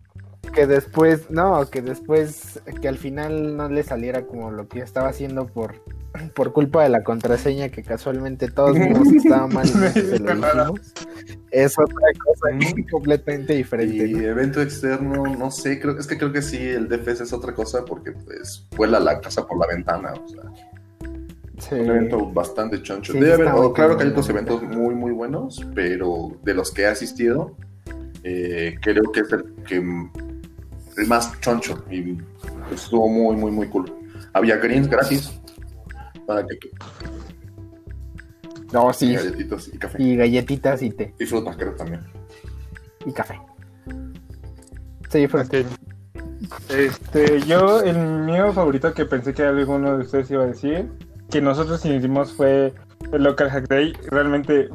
que después, no, que después, que al final no le saliera como lo que estaba haciendo por, por culpa de la contraseña que casualmente todos [LAUGHS] vimos que estaba mal y no se lo dijimos. Es otra cosa [LAUGHS] completamente Y diferente. evento externo, no sé, creo, es que creo que sí, el DFS es otra cosa porque pues vuela la casa por la ventana, o sea, Sí. un evento bastante choncho. Sí, Debe haber, oh, claro que hay otros eventos muy, muy buenos, pero de los que he asistido, eh, creo que es el que el más choncho y estuvo muy, muy, muy cool. Había greens gratis para que No, sí. galletitos y café. Y galletitas y té. Y frutas, creo también. Y café. Sí, fue. Ok. Este, yo, el mío favorito que pensé que alguno de ustedes iba a decir, que nosotros hicimos fue el Local Hack Day. Realmente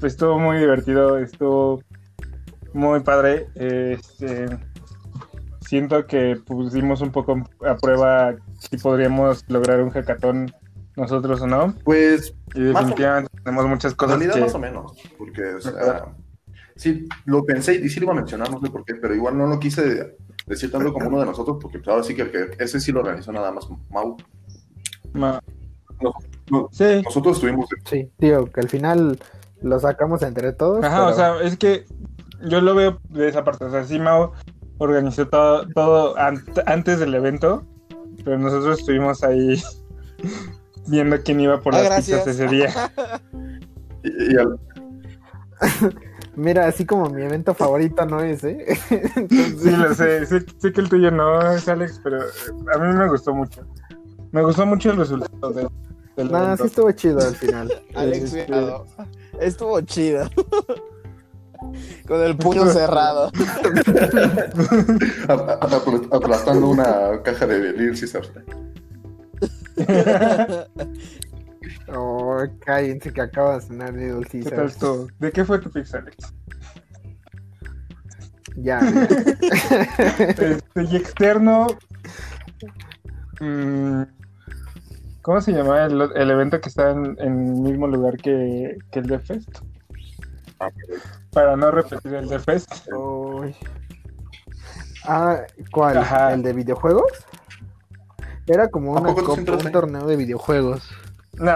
pues, estuvo muy divertido, estuvo muy padre. Este, siento que pusimos un poco a prueba si podríamos lograr un hackathon nosotros o no. Pues Y definitivamente tenemos muchas En cosas realidad que... más o menos, porque o sea, sí, lo pensé y sí lo iba a mencionar, no sé por qué, pero igual no lo quise decir tanto como uno de nosotros, porque pues, ahora sí que, el que ese sí lo organizó nada más Mau. ma- No, no, Sí, nosotros estuvimos, Sí, digo, que al final lo sacamos entre todos. Ajá, o sea, es que yo lo veo de esa parte. O sea, sí, Mao organizó todo, todo ant- antes del evento, pero nosotros estuvimos ahí [LAUGHS] viendo quién iba por Ah, las gracias. pizzas ese día. [LAUGHS] y, y al- [LAUGHS] Mira, así como mi evento favorito no es, ¿eh? Entonces, Sí, lo sé, sé, sé que el tuyo no es Alex, pero a mí me gustó mucho. Me gustó mucho el resultado de- No, evento. sí estuvo chido al final. [LAUGHS] Alex, Este- cuidado. Estuvo chido. [LAUGHS] Con el puño [LAUGHS] cerrado. aplastando una caja de Caesars. Oh, cállense que acaba de sonar Little ¿Qué tal Caesar. estuvo? ¿De qué fue tu pizza, Alex? Ya, ya. Este, y externo. mm, ¿Cómo se llama el, el evento que está en, en el mismo lugar que, que el de Fest? Ah, Para no repetir el de Fest. Uy. Ah, ¿cuál? Ajá. ¿El de videojuegos? Era como ¿A una copa, un torneo de videojuegos. No,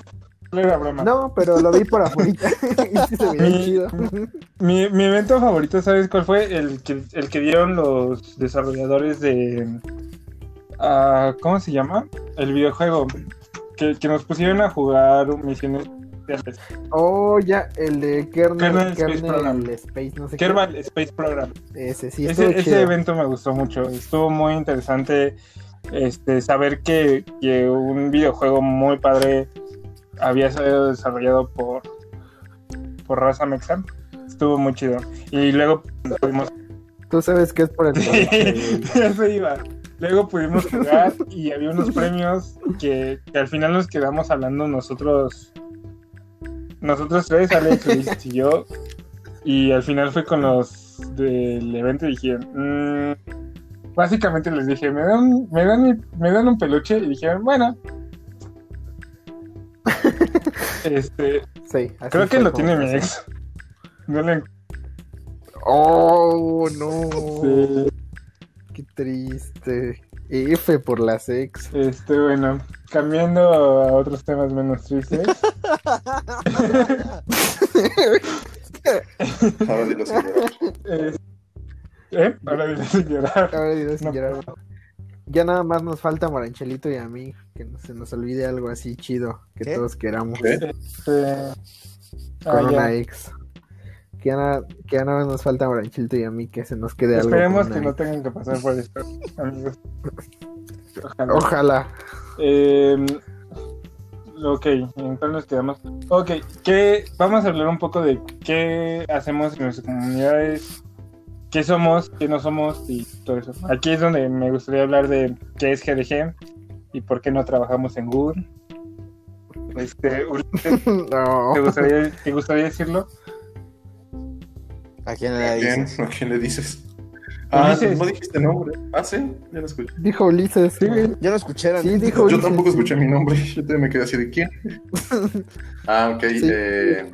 [LAUGHS] no era broma. No, pero lo vi por afuera [LAUGHS] y sí se veía Mi- chido. Mi, mi evento favorito, ¿sabes cuál fue? El que, el que dieron los desarrolladores de. ¿Cómo se llama? El videojuego. Que, que nos pusieron a jugar misiones. Oh, ya, el de Kernel, Kernel Space Program. Space, no sé qué. Kerbal Space Program. Ese sí, Ese, ese evento me gustó mucho. Estuvo muy interesante este, saber que, que un videojuego muy padre había sido desarrollado por, por Raza Mexa. Estuvo muy chido. Y luego pudimos. Tú sabes que es por el [LAUGHS] ya se iba. Luego pudimos jugar y había unos premios que, que al final nos quedamos hablando nosotros. Nosotros tres, Alex, Luis y yo. Y al final fue con los del evento y dijeron. "Mm", básicamente les dije, ¿me dan, me, dan, me dan un peluche? Y dijeron, bueno. [LAUGHS] este, Sí, creo que lo tiene mi ex. No le Oh, no. Sí. Qué triste. F por las ex. Este, bueno, cambiando a otros temas menos tristes. [LAUGHS] Ahora dilo sin llorar. es- ¿Eh? Ahora dile sin llorar. Ahora diré sin No. llorar. Ya nada más nos falta Maranchelito y a mí. Que no se nos olvide algo así chido que ¿Qué? todos queramos. ¿Qué? Este, ah, Con ya. una ex. Que ya, nada, que ya nada más nos falta Maranchelito y a mí que se nos quede algo. Esperemos que una no tengan que pasar por esto, amigos. Ojalá. Ojalá. Eh, ok, ¿en cuál nos quedamos? Ok, ¿qué, vamos a hablar un poco de qué hacemos en nuestras comunidades, qué somos, qué no somos y todo eso. Aquí es donde me gustaría hablar de qué es GDG y por qué no trabajamos en Google. Este, No. [LAUGHS] ¿te, gustaría, ¿Te gustaría decirlo? ¿A quién ¿A le quién? dices? ¿A quién le dices? Ah, Ulises. no dijiste nombre. Ah, sí, ya lo escuché. Dijo Ulises. Sí, güey. Yo no escuché. Sí, dijo Yo Ulises. tampoco escuché mi nombre. [LAUGHS] Yo también me quedé así de quién. [LAUGHS] Ah, ok. Sí. eh,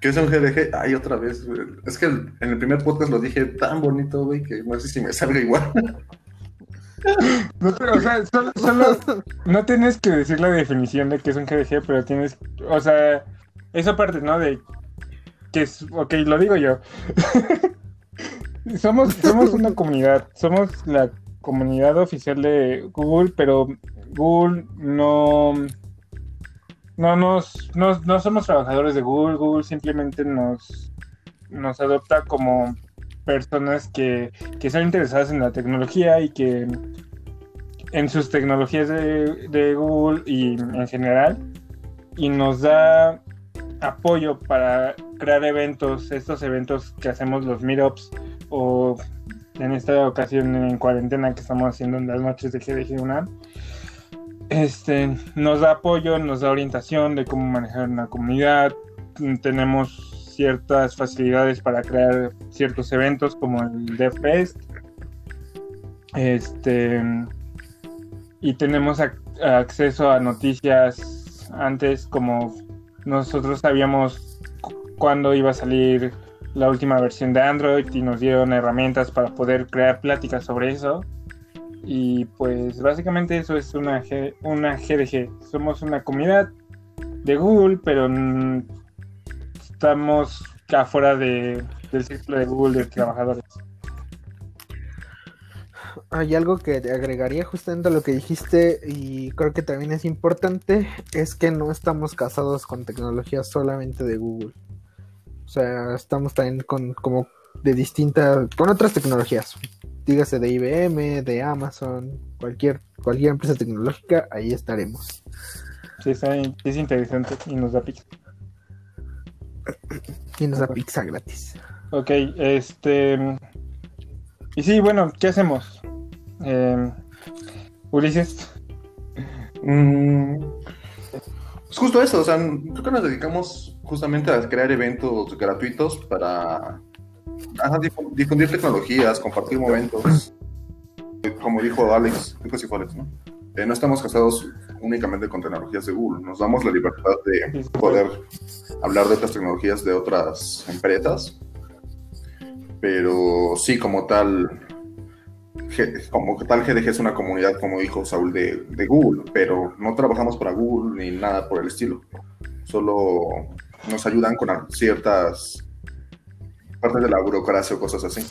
¿Qué es un GDG? Ay, otra vez, güey. Es que en el primer podcast lo dije tan bonito, güey, que no sé si me salga igual. [LAUGHS] No, pero, o sea, solo, solo- no tienes que decir la definición de qué es un GDG, pero tienes, o sea, esa parte, ¿no? De que es, ok, lo digo yo. [LAUGHS] somos, somos una comunidad, somos la comunidad oficial de Google, pero Google no, no nos, no, no somos trabajadores de Google, Google simplemente nos, nos adopta como personas que, que están interesadas en la tecnología y que en sus tecnologías de, de Google y en general y nos da apoyo para crear eventos, estos eventos que hacemos los meetups o en esta ocasión en cuarentena que estamos haciendo en las noches de GDG UNAM. Este, nos da apoyo, nos da orientación de cómo manejar una comunidad, tenemos ciertas facilidades para crear ciertos eventos como el DevFest. Este y tenemos ac- acceso a noticias antes como nosotros sabíamos cu- cuándo iba a salir la última versión de Android y nos dieron herramientas para poder crear pláticas sobre eso. Y pues básicamente eso es una, G- una GDG. Somos una comunidad de Google, pero estamos afuera de, del círculo de Google de trabajadores. Hay algo que te agregaría justamente a lo que dijiste y creo que también es importante, es que no estamos casados con tecnologías solamente de Google. O sea, estamos también con como de distintas, con otras tecnologías. Dígase de IBM, de Amazon, cualquier, cualquier empresa tecnológica, ahí estaremos. Sí, está- es interesante y nos da pica. Y nos da pizza gratis. Ok, este. Y sí, bueno, ¿qué hacemos? Eh, Ulises. Mm, Es justo eso, o sea, creo que nos dedicamos justamente a crear eventos gratuitos para ajá, difundir tecnologías, compartir momentos. Como dijo Alex, ¿no? Eh, no estamos casados únicamente con tecnologías de Google, nos damos la libertad de poder hablar de otras tecnologías de otras empresas, pero sí, como tal, como tal GDG es una comunidad, como dijo Saúl, de, de Google, pero no trabajamos para Google ni nada por el estilo. Solo nos ayudan con ciertas partes de la burocracia o cosas así.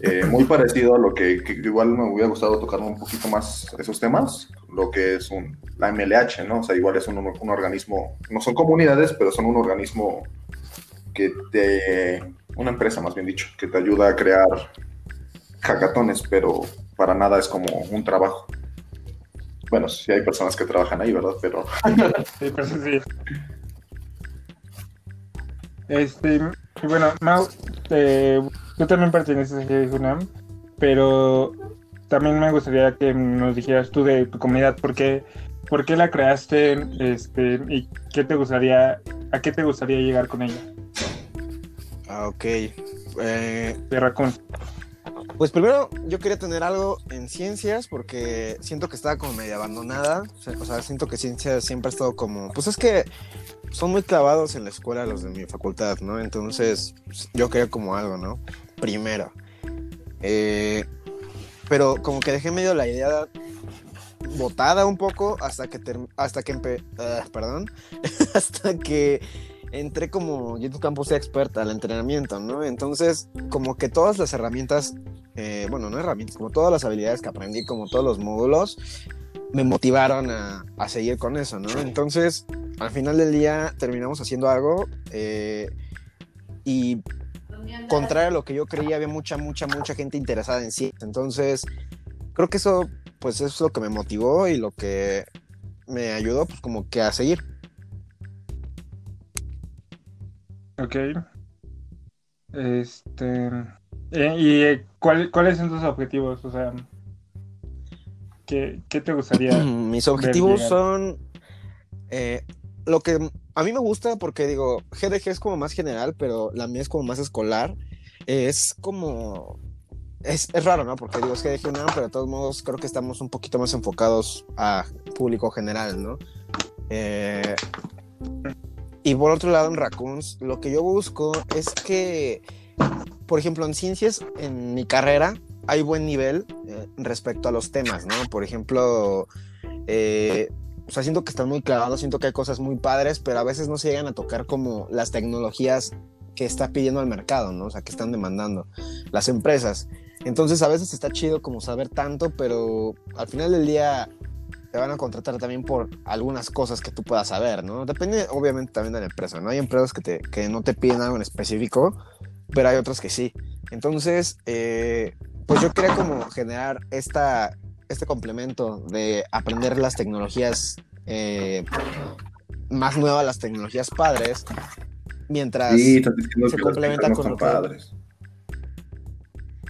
Eh, muy parecido a lo que, que igual me hubiera gustado tocar un poquito más esos temas, lo que es un, la MLH, ¿no? O sea, igual es un, un organismo, no son comunidades, pero son un organismo que te, una empresa más bien dicho, que te ayuda a crear hackatones, pero para nada es como un trabajo. Bueno, sí hay personas que trabajan ahí, ¿verdad? Pero [LAUGHS] Sí, pero sí. Este, y bueno, Mau, eh, tú también perteneces a UNAM, pero también me gustaría que nos dijeras tú de tu comunidad, ¿por qué, por qué la creaste? Este, y qué te gustaría, a qué te gustaría llegar con ella, Ah, ok. Eh, de Raccoon. Pues primero yo quería tener algo en ciencias porque siento que estaba como medio abandonada. O sea, siento que ciencias siempre ha estado como... Pues es que son muy clavados en la escuela los de mi facultad, ¿no? Entonces yo quería como algo, ¿no? Primero. Eh, pero como que dejé medio la idea botada un poco hasta que hasta que ah, perdón [LAUGHS] hasta que entré como yo en tu campo sea experta al entrenamiento no entonces como que todas las herramientas eh, bueno no herramientas como todas las habilidades que aprendí como todos los módulos me motivaron a, a seguir con eso no entonces al final del día terminamos haciendo algo eh, y contrario a lo que yo creía había mucha mucha mucha gente interesada en sí entonces creo que eso pues es lo que me motivó y lo que me ayudó pues como que a seguir. Ok. Este, eh, ¿y eh, cuál- cuáles son tus objetivos? O sea, ¿qué, qué te gustaría? [CLEARS THROAT] Mis objetivos son eh, lo que a mí me gusta porque digo, GDG es como más general, pero la mía es como más escolar. Es como... Es, es raro, ¿no? Porque digo, es GDG UNAM, pero de todos modos creo que estamos un poquito más enfocados a público general, ¿no? Eh, Y por otro lado, en Raccoons, lo que yo busco es que, por ejemplo, en ciencias, en mi carrera, hay buen nivel eh, respecto a los temas, ¿no? Por ejemplo, eh, o sea, siento que están muy clavados, siento que hay cosas muy padres, pero a veces no se llegan a tocar como las tecnologías que está pidiendo el mercado, ¿no? O sea, que están demandando las empresas. Entonces, a veces está chido como saber tanto, pero al final del día te van a contratar también por algunas cosas que tú puedas saber, ¿no? Depende, obviamente, también de la empresa, ¿no? Hay empresas que, te, que no te piden algo en específico, pero hay otras que sí. Entonces, eh, pues yo quería como generar esta, este complemento de aprender las tecnologías eh, más nuevas, las tecnologías padres, mientras Sí, se complementa con que- padres.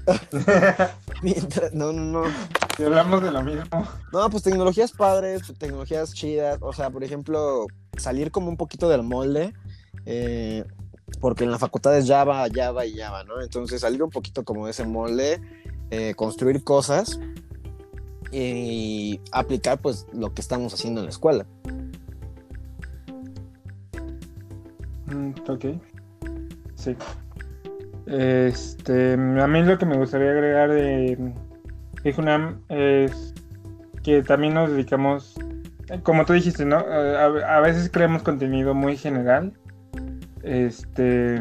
[LAUGHS] mientras- no, no, no. Si hablamos de lo mismo. No, pues tecnologías padres, tecnologías chidas, o sea, por ejemplo, salir como un poquito del molde, eh, porque en la facultad es Java, Java y Java, ¿no? Entonces salir un poquito como de ese molde, eh, construir cosas y aplicar pues lo que estamos haciendo en la escuela. Mm, ok. Sí. Este, a mí lo que me gustaría agregar de, Junam es que también nos dedicamos, como tú dijiste, ¿no? A, veces creamos contenido muy general. Este,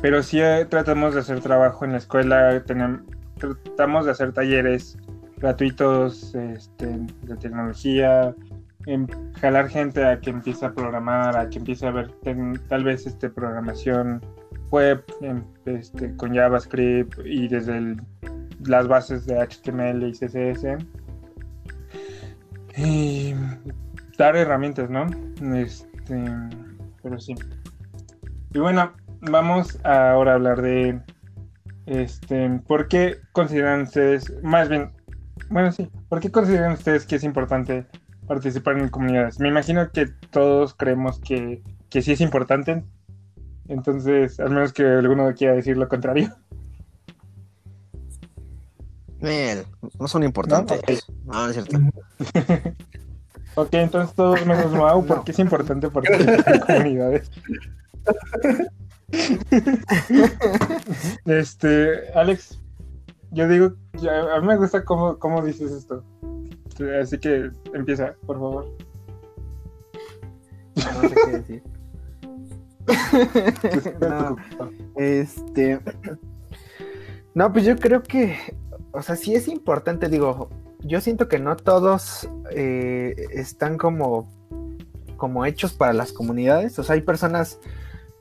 pero sí eh, tratamos de hacer trabajo en la escuela, tenem- tratamos de hacer talleres gratuitos este, de tecnología, em, jalar gente a que empiece a programar, a que empiece a ver tal vez este, programación web em, este, con JavaScript y desde las bases de HTML y CSS. Y dar herramientas, ¿no? Este, pero sí. Y bueno, vamos ahora a hablar de este, ¿por qué consideran ustedes, más bien, bueno, sí, ¿por qué consideran ustedes que es importante participar en comunidades? Me imagino que todos creemos que, que sí es importante, entonces, al menos que alguno quiera decir lo contrario. Mel, no son importantes. No, no es cierto. [LAUGHS] Ok, entonces todos menos Mau, [LAUGHS] ¿por qué es importante en [LAUGHS] comunidades? este, Alex, yo digo, ya- a mí me gusta cómo, cómo dices esto. Así que empieza, por favor. No sé qué decir. [LAUGHS] No. Este. No, pues yo creo que. O sea, sí es importante, digo. Yo siento que no todos eh, están como. como hechos para las comunidades. O sea, hay personas.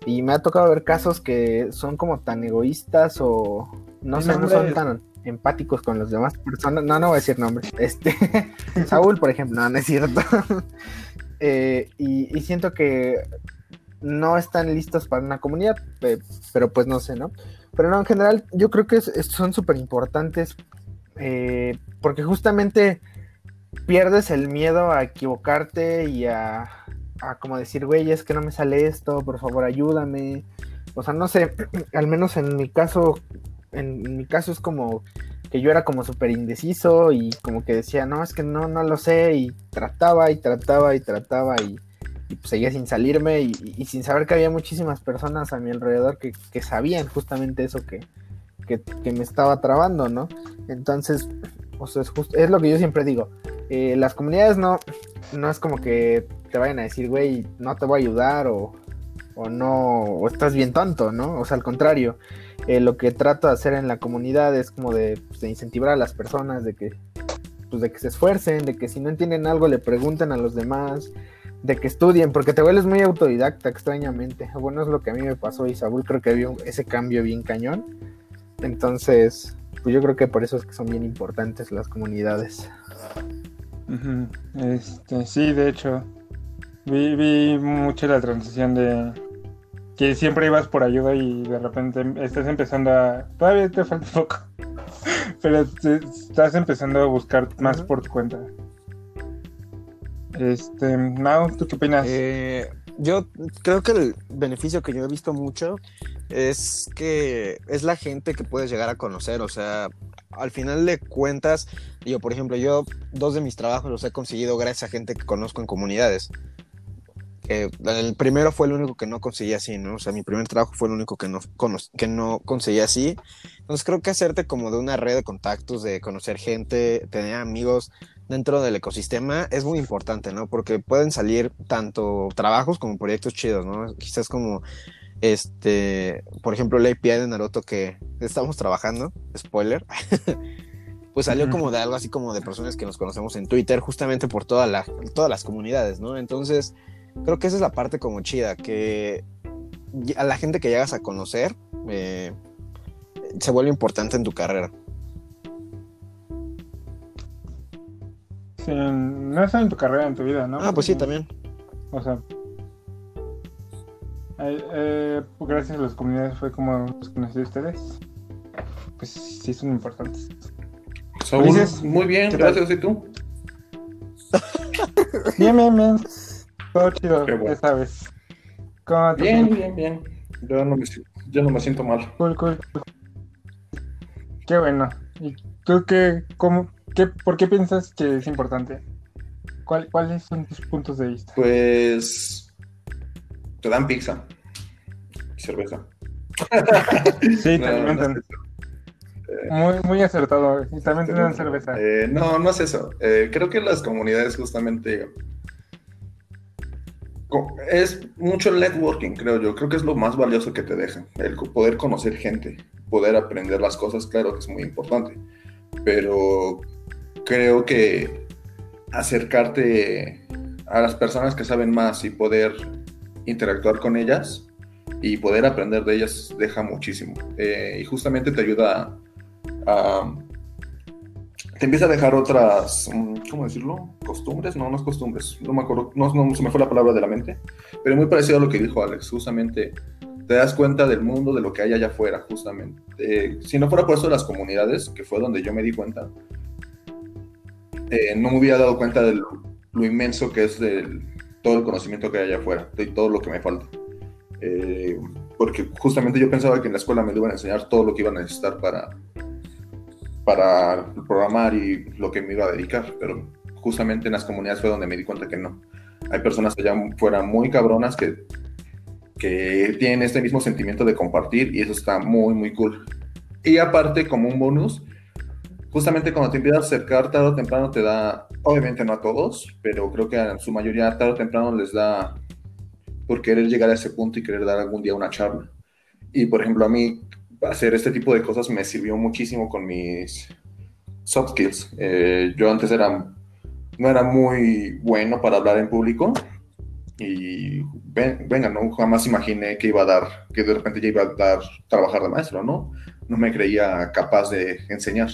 Y me ha tocado ver casos que son como tan egoístas o. No sé, no son tan empáticos con las demás personas. No, no voy a decir nombres. [LAUGHS] Este. Saúl, por ejemplo, no, no es cierto. [LAUGHS] Eh, y, y siento que no están listos para una comunidad, pe- pero pues no sé, ¿no? Pero no, en general yo creo que son súper importantes eh, porque justamente pierdes el miedo a equivocarte y a, a como decir, güey, es que no me sale esto, por favor ayúdame. O sea, no sé, [CLEARS THROAT] al menos en mi caso, en mi caso es como que yo era como súper indeciso y como que decía, no, es que no, no lo sé y trataba y trataba y trataba y, pues, seguía sin salirme y, sin saber que había muchísimas personas a mi alrededor que, sabían justamente eso que, que, me estaba trabando, ¿no? Entonces, o es, justo, es lo que yo siempre digo, eh, las comunidades no, no es como que te vayan a decir, güey, no te voy a ayudar o, o no, o estás bien tonto, ¿no? O sea, al contrario, eh, lo que trato de hacer en la comunidad es como de, pues, de incentivar a las personas, de que, pues, de que se esfuercen, de que si no entienden algo le pregunten a los demás, de que estudien, porque te vuelves muy autodidacta extrañamente. Bueno, es lo que a mí me pasó y Saúl creo que vio ese cambio bien cañón. Entonces, pues yo creo que por eso es que son bien importantes las comunidades. Este, sí, de hecho, vi, vi mucho la transición de que siempre ibas por ayuda y de repente estás empezando a... Todavía te falta un poco, [LAUGHS] pero te- estás empezando a buscar más por tu cuenta. Este, Mau, ¿tú qué opinas? Eh, yo creo que el beneficio que yo he visto mucho es que es la gente que puedes llegar a conocer, o sea, al final de cuentas, yo por ejemplo, yo dos de mis trabajos los he conseguido gracias a gente que conozco en comunidades. que el primero fue el único que no conseguí así, ¿no? O sea, mi primer trabajo fue el único que no, que no conseguí así. Entonces creo que hacerte como de una red de contactos, de conocer gente, tener amigos dentro del ecosistema es muy importante, ¿no? Porque pueden salir tanto trabajos como proyectos chidos, ¿no? Quizás como, este, por ejemplo, la API de Naruto que estamos trabajando, spoiler, [LAUGHS] pues salió como de algo así como de personas que nos conocemos en Twitter, justamente por toda la, todas las comunidades, ¿no? Entonces, creo que esa es la parte como chida, que a la gente que llegas a conocer eh, se vuelve importante en tu carrera. Sí, no es en tu carrera, en tu vida, ¿no? Ah, pues sí, también. O sea, eh, eh, pues gracias a las comunidades fue como los conocí a ustedes. Pues sí, son importantes. Saúl, Ulises, muy bien, gracias. ¿Y tú? [LAUGHS] Bien, bien, bien. Todo chido, Qué bueno. ya sabes. ¿Cómo te Bien, sientes? bien, bien. Yo no me, no me siento mal. Cool, cool, cool. Qué bueno. ¿Y tú qué, cómo, qué, por qué piensas que es importante? ¿Cuál- ¿Cuáles son tus puntos de vista? Pues te dan pizza y cerveza. [LAUGHS] Sí, No, te no es eso. Muy, muy acertado. Y también te dan cerveza. eh, no, no es eso. Eh, creo que las comunidades justamente es mucho el networking, creo yo. Creo que es lo más valioso que te deja. El poder conocer gente, poder aprender las cosas, claro que es muy importante. Pero creo que acercarte a las personas que saben más y poder interactuar con ellas y poder aprender de ellas deja muchísimo. Eh, y justamente te ayuda a, a- te empieza a dejar otras, mm, ¿cómo decirlo? ¿Costumbres? No, no es costumbres. No me acuerdo, no, no se me fue la palabra de la mente. Pero muy parecido a lo que dijo Alex. Justamente te das cuenta del mundo, de lo que hay allá afuera, justamente. Eh, si no fuera por eso de las comunidades, que fue donde yo me di cuenta, eh, no me hubiera dado cuenta de lo, inmenso que es del, todo el conocimiento que hay allá afuera, de todo lo que me falta. Eh, porque justamente yo pensaba que en la escuela me iban a enseñar todo lo que iba a necesitar para, para programar y lo que me iba a dedicar, pero justamente en las comunidades fue donde me di cuenta que no. Hay personas allá fuera muy cabronas que, que tienen este mismo sentimiento de compartir y eso está muy, muy cool. Y aparte, como un bonus, justamente cuando te empiezas a acercar, tarde o temprano te da, obviamente no a todos, pero creo que a su mayoría tarde o temprano les da por querer llegar a ese punto y querer dar algún día una charla. Y por ejemplo, a mí hacer este tipo de cosas me sirvió muchísimo con mis soft skills. Eh, yo antes era, no era muy bueno para hablar en público y ven, venga, no jamás imaginé que iba a dar, que de repente ya iba a dar trabajar de maestro, ¿no? No me creía capaz de enseñar.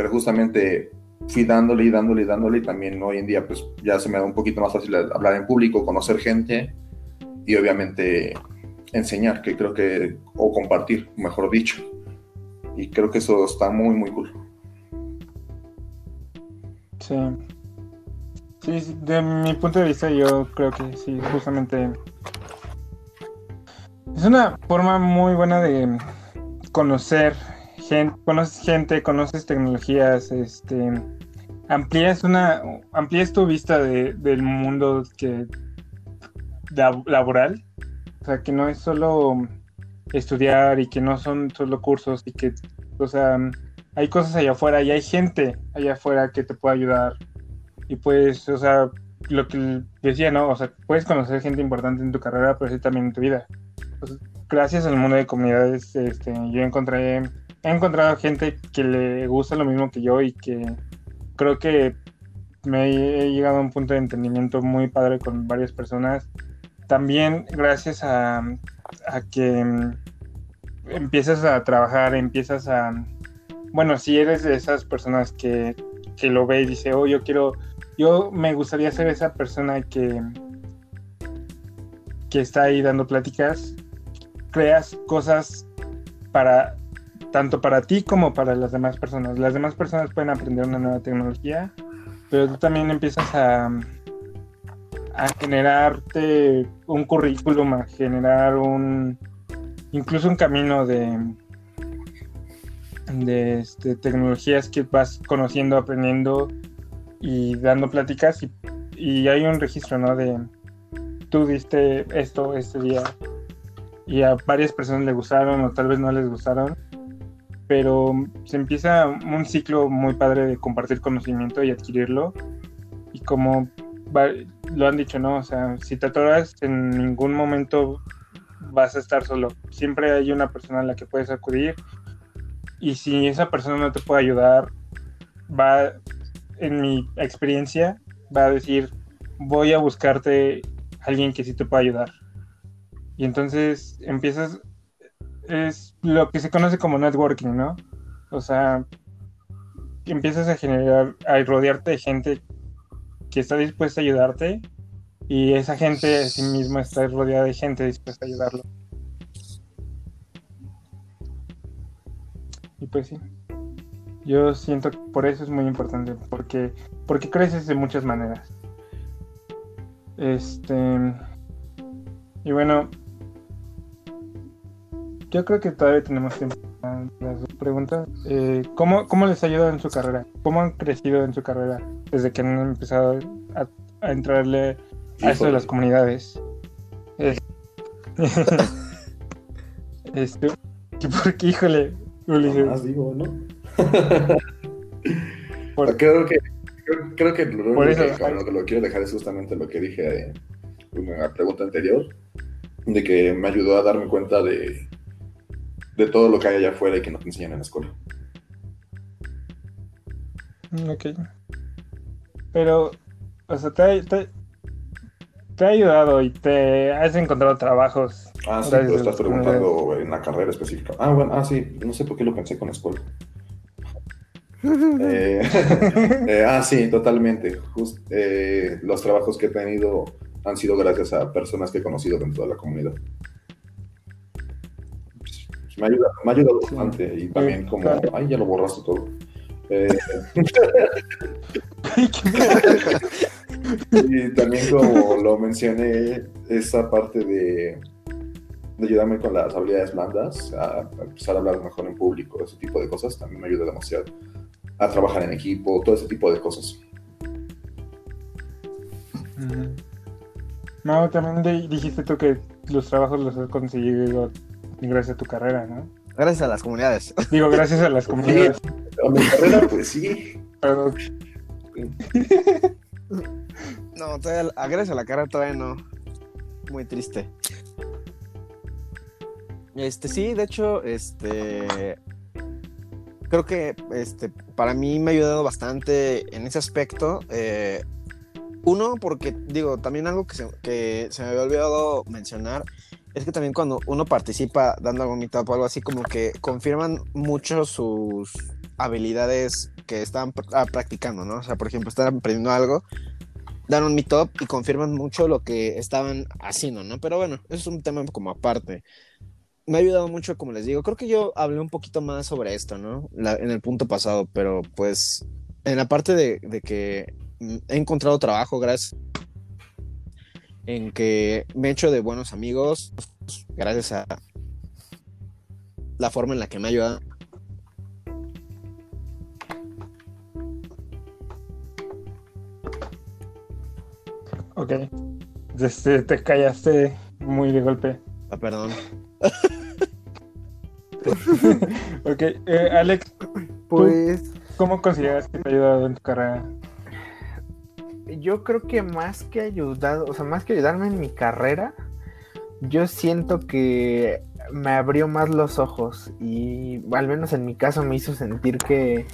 Pero justamente fui dándole y dándole y dándole y también hoy en día pues ya se me da un poquito más fácil hablar en público, conocer gente y obviamente enseñar, que creo que, o compartir, mejor dicho. Y creo que eso está muy, muy cool. Sí. Sí, de mi punto de vista yo creo que sí, justamente es una forma muy buena de conocer conoces gente, conoces tecnologías, este amplías una amplías tu vista de, del mundo que lab- laboral, o sea, que no es solo estudiar y que no son solo cursos y que, o sea, hay cosas allá afuera y hay gente allá afuera que te puede ayudar. Y pues, o sea, lo que decía, ¿no? O sea, puedes conocer gente importante en tu carrera, pero sí también en tu vida. Pues, gracias al mundo de comunidades, este, yo encontré, he encontrado gente que le gusta lo mismo que yo y que creo que me he llegado a un punto de entendimiento muy padre con varias personas. También gracias a, que mm, empiezas a trabajar, empiezas a... Bueno, si eres de esas personas que, que lo ve y dice, oh, yo quiero, yo me gustaría ser esa persona que, que está ahí dando pláticas, creas cosas para tanto para ti como para las demás personas. Las demás personas pueden aprender una nueva tecnología, pero tú también empiezas a, a generarte un currículum, a generar un incluso un camino de de este, tecnologías que vas conociendo, aprendiendo y dando pláticas y, hay un registro, ¿no? De, tú diste esto este día y a varias personas le gustaron o tal vez no les gustaron, pero se empieza un ciclo muy padre de compartir conocimiento y adquirirlo y como va- lo han dicho, ¿no? O sea, si te atoras en ningún momento vas a estar solo, siempre hay una persona a la que puedes acudir y si esa persona no te puede ayudar, va, en mi experiencia, va a decir, voy a buscarte alguien que sí te pueda ayudar. Y entonces empiezas, es lo que se conoce como networking, ¿no? O sea, empiezas a generar, a rodearte de gente que está dispuesta a ayudarte y esa gente a sí misma está rodeada de gente dispuesta a ayudarlo. Y pues sí, yo siento que por eso es muy importante, porque, porque creces de muchas maneras. Este. Y bueno, yo creo que todavía tenemos tiempo para las dos preguntas. Eh, ¿cómo, ¿Cómo les ayuda en su carrera? ¿Cómo han crecido en su carrera desde que han empezado a, a entrarle a eso de las comunidades? Eh, [LAUGHS] este, porque, híjole, Ulises, Más digo, ¿no? [LAUGHS] por- Creo que, creo, creo que lo, Por único eso- que- con lo que lo quiero dejar es justamente lo que dije en la pregunta anterior, de que me ayudó a darme cuenta de, de todo lo que hay allá afuera y que no te enseñan en la escuela. Mm, Ok. Pero, o sea, te, ha- te, te ha ayudado y te has encontrado trabajos. Ah, sí, a estás preguntando en la carrera específica. Ah, bueno, ah, sí, no sé por qué lo pensé con la escuela. [LAUGHS] Eh, [LAUGHS] eh, ah, sí, totalmente. Just- eh, los trabajos que he tenido han sido gracias a personas que he conocido dentro de la comunidad. Me ha ayudado, me ha ayudado bastante y también como... Ay, ya lo borraste todo. Eh, [LAUGHS] y también como lo mencioné, esa parte de, de ayudarme con las habilidades blandas, a, a empezar a hablar mejor en público, ese tipo de cosas, también me ayuda demasiado. A trabajar en equipo, todo ese tipo de cosas. Mm. No, también di- dijiste tú que los trabajos los has conseguido gracias a tu carrera, ¿no? Gracias a las comunidades. [LAUGHS] Digo, gracias a las comunidades. A mi carrera, pues sí. Pero, [LAUGHS] No, todavía, a- gracias a la carrera todavía no. Muy triste. Este, sí, de hecho, este. Creo que este, para mí me ha ayudado bastante en ese aspecto. eh, uno, porque digo, también algo que se, que se me había olvidado mencionar es que también cuando uno participa dando algún meetup o algo así, como que confirman mucho sus habilidades que están ah, practicando, ¿no? O sea, por ejemplo, están aprendiendo algo dan un meetup y confirman mucho lo que estaban haciendo, ¿no? Pero bueno, eso es un tema como aparte. Me ha ayudado mucho, como les digo. Creo que yo hablé un poquito más sobre esto, ¿no? La- en el punto pasado, pero pues en la parte de, de que he encontrado trabajo gracias en que me he hecho de buenos amigos gracias a la forma en la que me ha ayudado. ok. Este, te callaste muy de golpe. Ah, perdón. [LAUGHS] Ok, eh, Alex, Pues ¿cómo consideras que te ha ayudado en tu carrera? Yo creo que más que ayudado, o sea, más que ayudarme en mi carrera, yo siento que me abrió más los ojos y al menos en mi caso me hizo sentir que,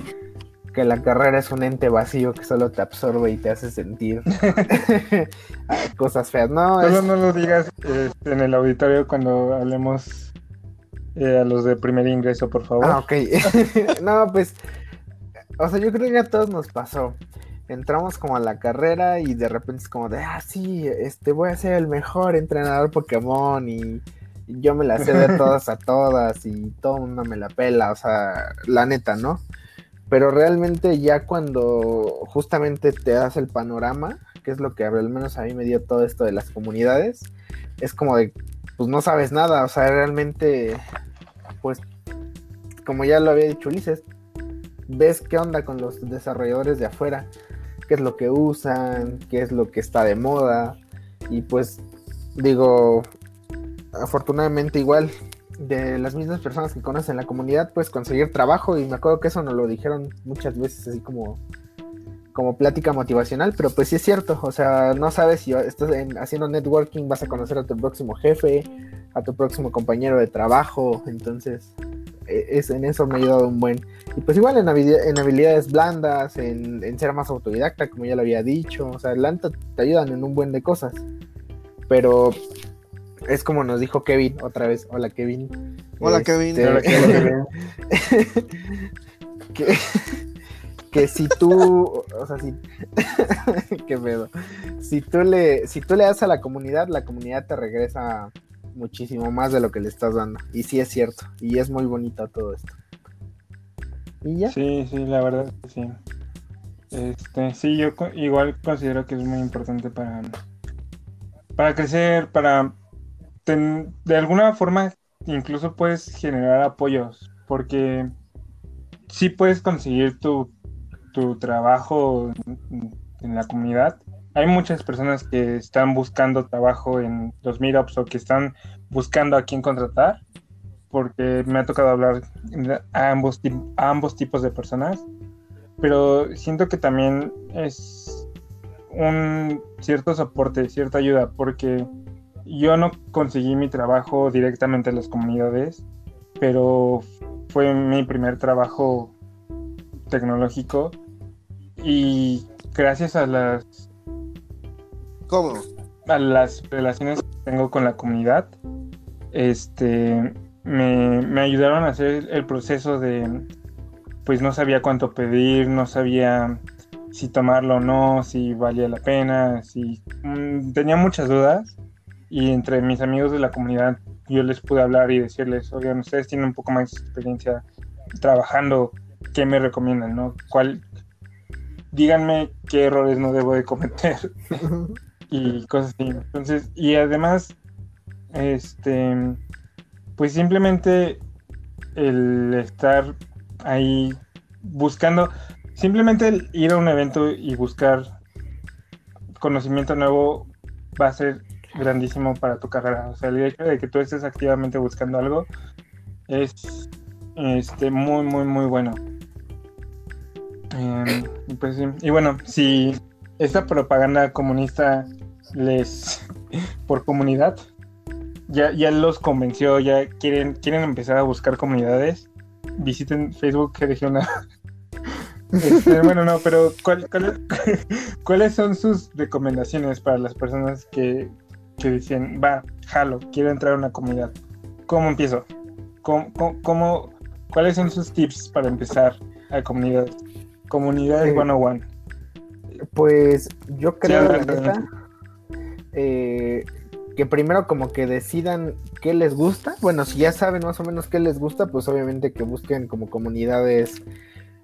que la carrera es un ente vacío que solo te absorbe y te hace sentir [LAUGHS] [LAUGHS] cosas feas. No, Solo es- no lo digas este, en el auditorio cuando hablemos eh, a los de primer ingreso, por favor. Ah, ok. [LAUGHS] no, pues, o sea, yo creo que a todos nos pasó. Entramos como a la carrera y de repente es como de, ah, sí, este, voy a ser el mejor entrenador Pokémon y, y yo me la sé de [LAUGHS] todas a todas y todo el mundo me la pela, o sea, la neta, ¿no? Pero realmente ya cuando justamente te das el panorama, que es lo que al menos a mí me dio todo esto de las comunidades, es como de, pues no sabes nada, o sea, realmente, pues como ya lo había dicho Ulises, ves qué onda con los desarrolladores de afuera, qué es lo que usan, qué es lo que está de moda, y pues digo, afortunadamente igual de las mismas personas que conocen la comunidad, pues conseguir trabajo. Y me acuerdo que eso nos lo dijeron muchas veces así como como plática motivacional, pero pues sí es cierto, o sea, no sabes si estás haciendo networking vas a conocer a tu próximo jefe, a tu próximo compañero de trabajo, entonces es, en eso me ha ayudado un buen. Y pues igual en, en habilidades blandas, en, ser más autodidacta, como ya lo había dicho, o sea, adelante te ayudan en un buen de cosas, pero es como nos dijo Kevin otra vez, hola Kevin. Hola Kevin. Este, hola [LAUGHS] Kevin. que, que si tú, o sea, si, [LAUGHS] qué pedo, si tú le, si tú le das a la comunidad, la comunidad te regresa muchísimo más de lo que le estás dando. Y sí es cierto, y es muy bonito todo esto. ¿Y ya? Sí, sí, la verdad sí. Este, sí, yo igual considero que es muy importante para, para crecer, para de alguna forma incluso puedes generar apoyos, porque sí puedes conseguir tu tu trabajo en, la comunidad. Hay muchas personas que están buscando trabajo en los meetups o que están buscando a quién contratar, porque me ha tocado hablar a ambos, a ambos tipos de personas, pero siento que también es un cierto soporte, cierta ayuda, porque yo no conseguí mi trabajo directamente en las comunidades, pero fue mi primer trabajo tecnológico y gracias a las. ¿Cómo? A las relaciones que tengo con la comunidad, este. Me, ayudaron a hacer el proceso de. Pues no sabía cuánto pedir, no sabía si tomarlo o no, si valía la pena, si. Mm, tenía muchas dudas. Y entre mis amigos de la comunidad, yo les pude hablar y decirles, oigan, ustedes tienen un poco más de experiencia trabajando, ¿qué me recomiendan? ¿no? ¿Cuál, díganme qué errores no debo de cometer [LAUGHS] y cosas así. Entonces, y además, este, pues simplemente el estar ahí buscando, simplemente el ir a un evento y buscar conocimiento nuevo va a ser grandísimo para tu carrera. O sea, el hecho de que tú estés activamente buscando algo es este, muy, muy, muy bueno. Em, pues y bueno, si esta propaganda comunista les [LAUGHS] por comunidad ya, ya los convenció, ya quieren, quieren empezar a buscar comunidades, visiten Facebook que dejé una. [LAUGHS] Este, bueno, no, pero [LAUGHS] ¿cuáles son sus recomendaciones para las personas que, que dicen, va, jalo, quiero entrar a una comunidad? ¿Cómo empiezo? ¿Cómo, cómo, cuáles son sus tips para empezar a comunidades? Comunidades 101. Pues yo creo, eh, que primero como que decidan qué les gusta. Bueno, si ya saben más o menos qué les gusta, pues obviamente que busquen como comunidades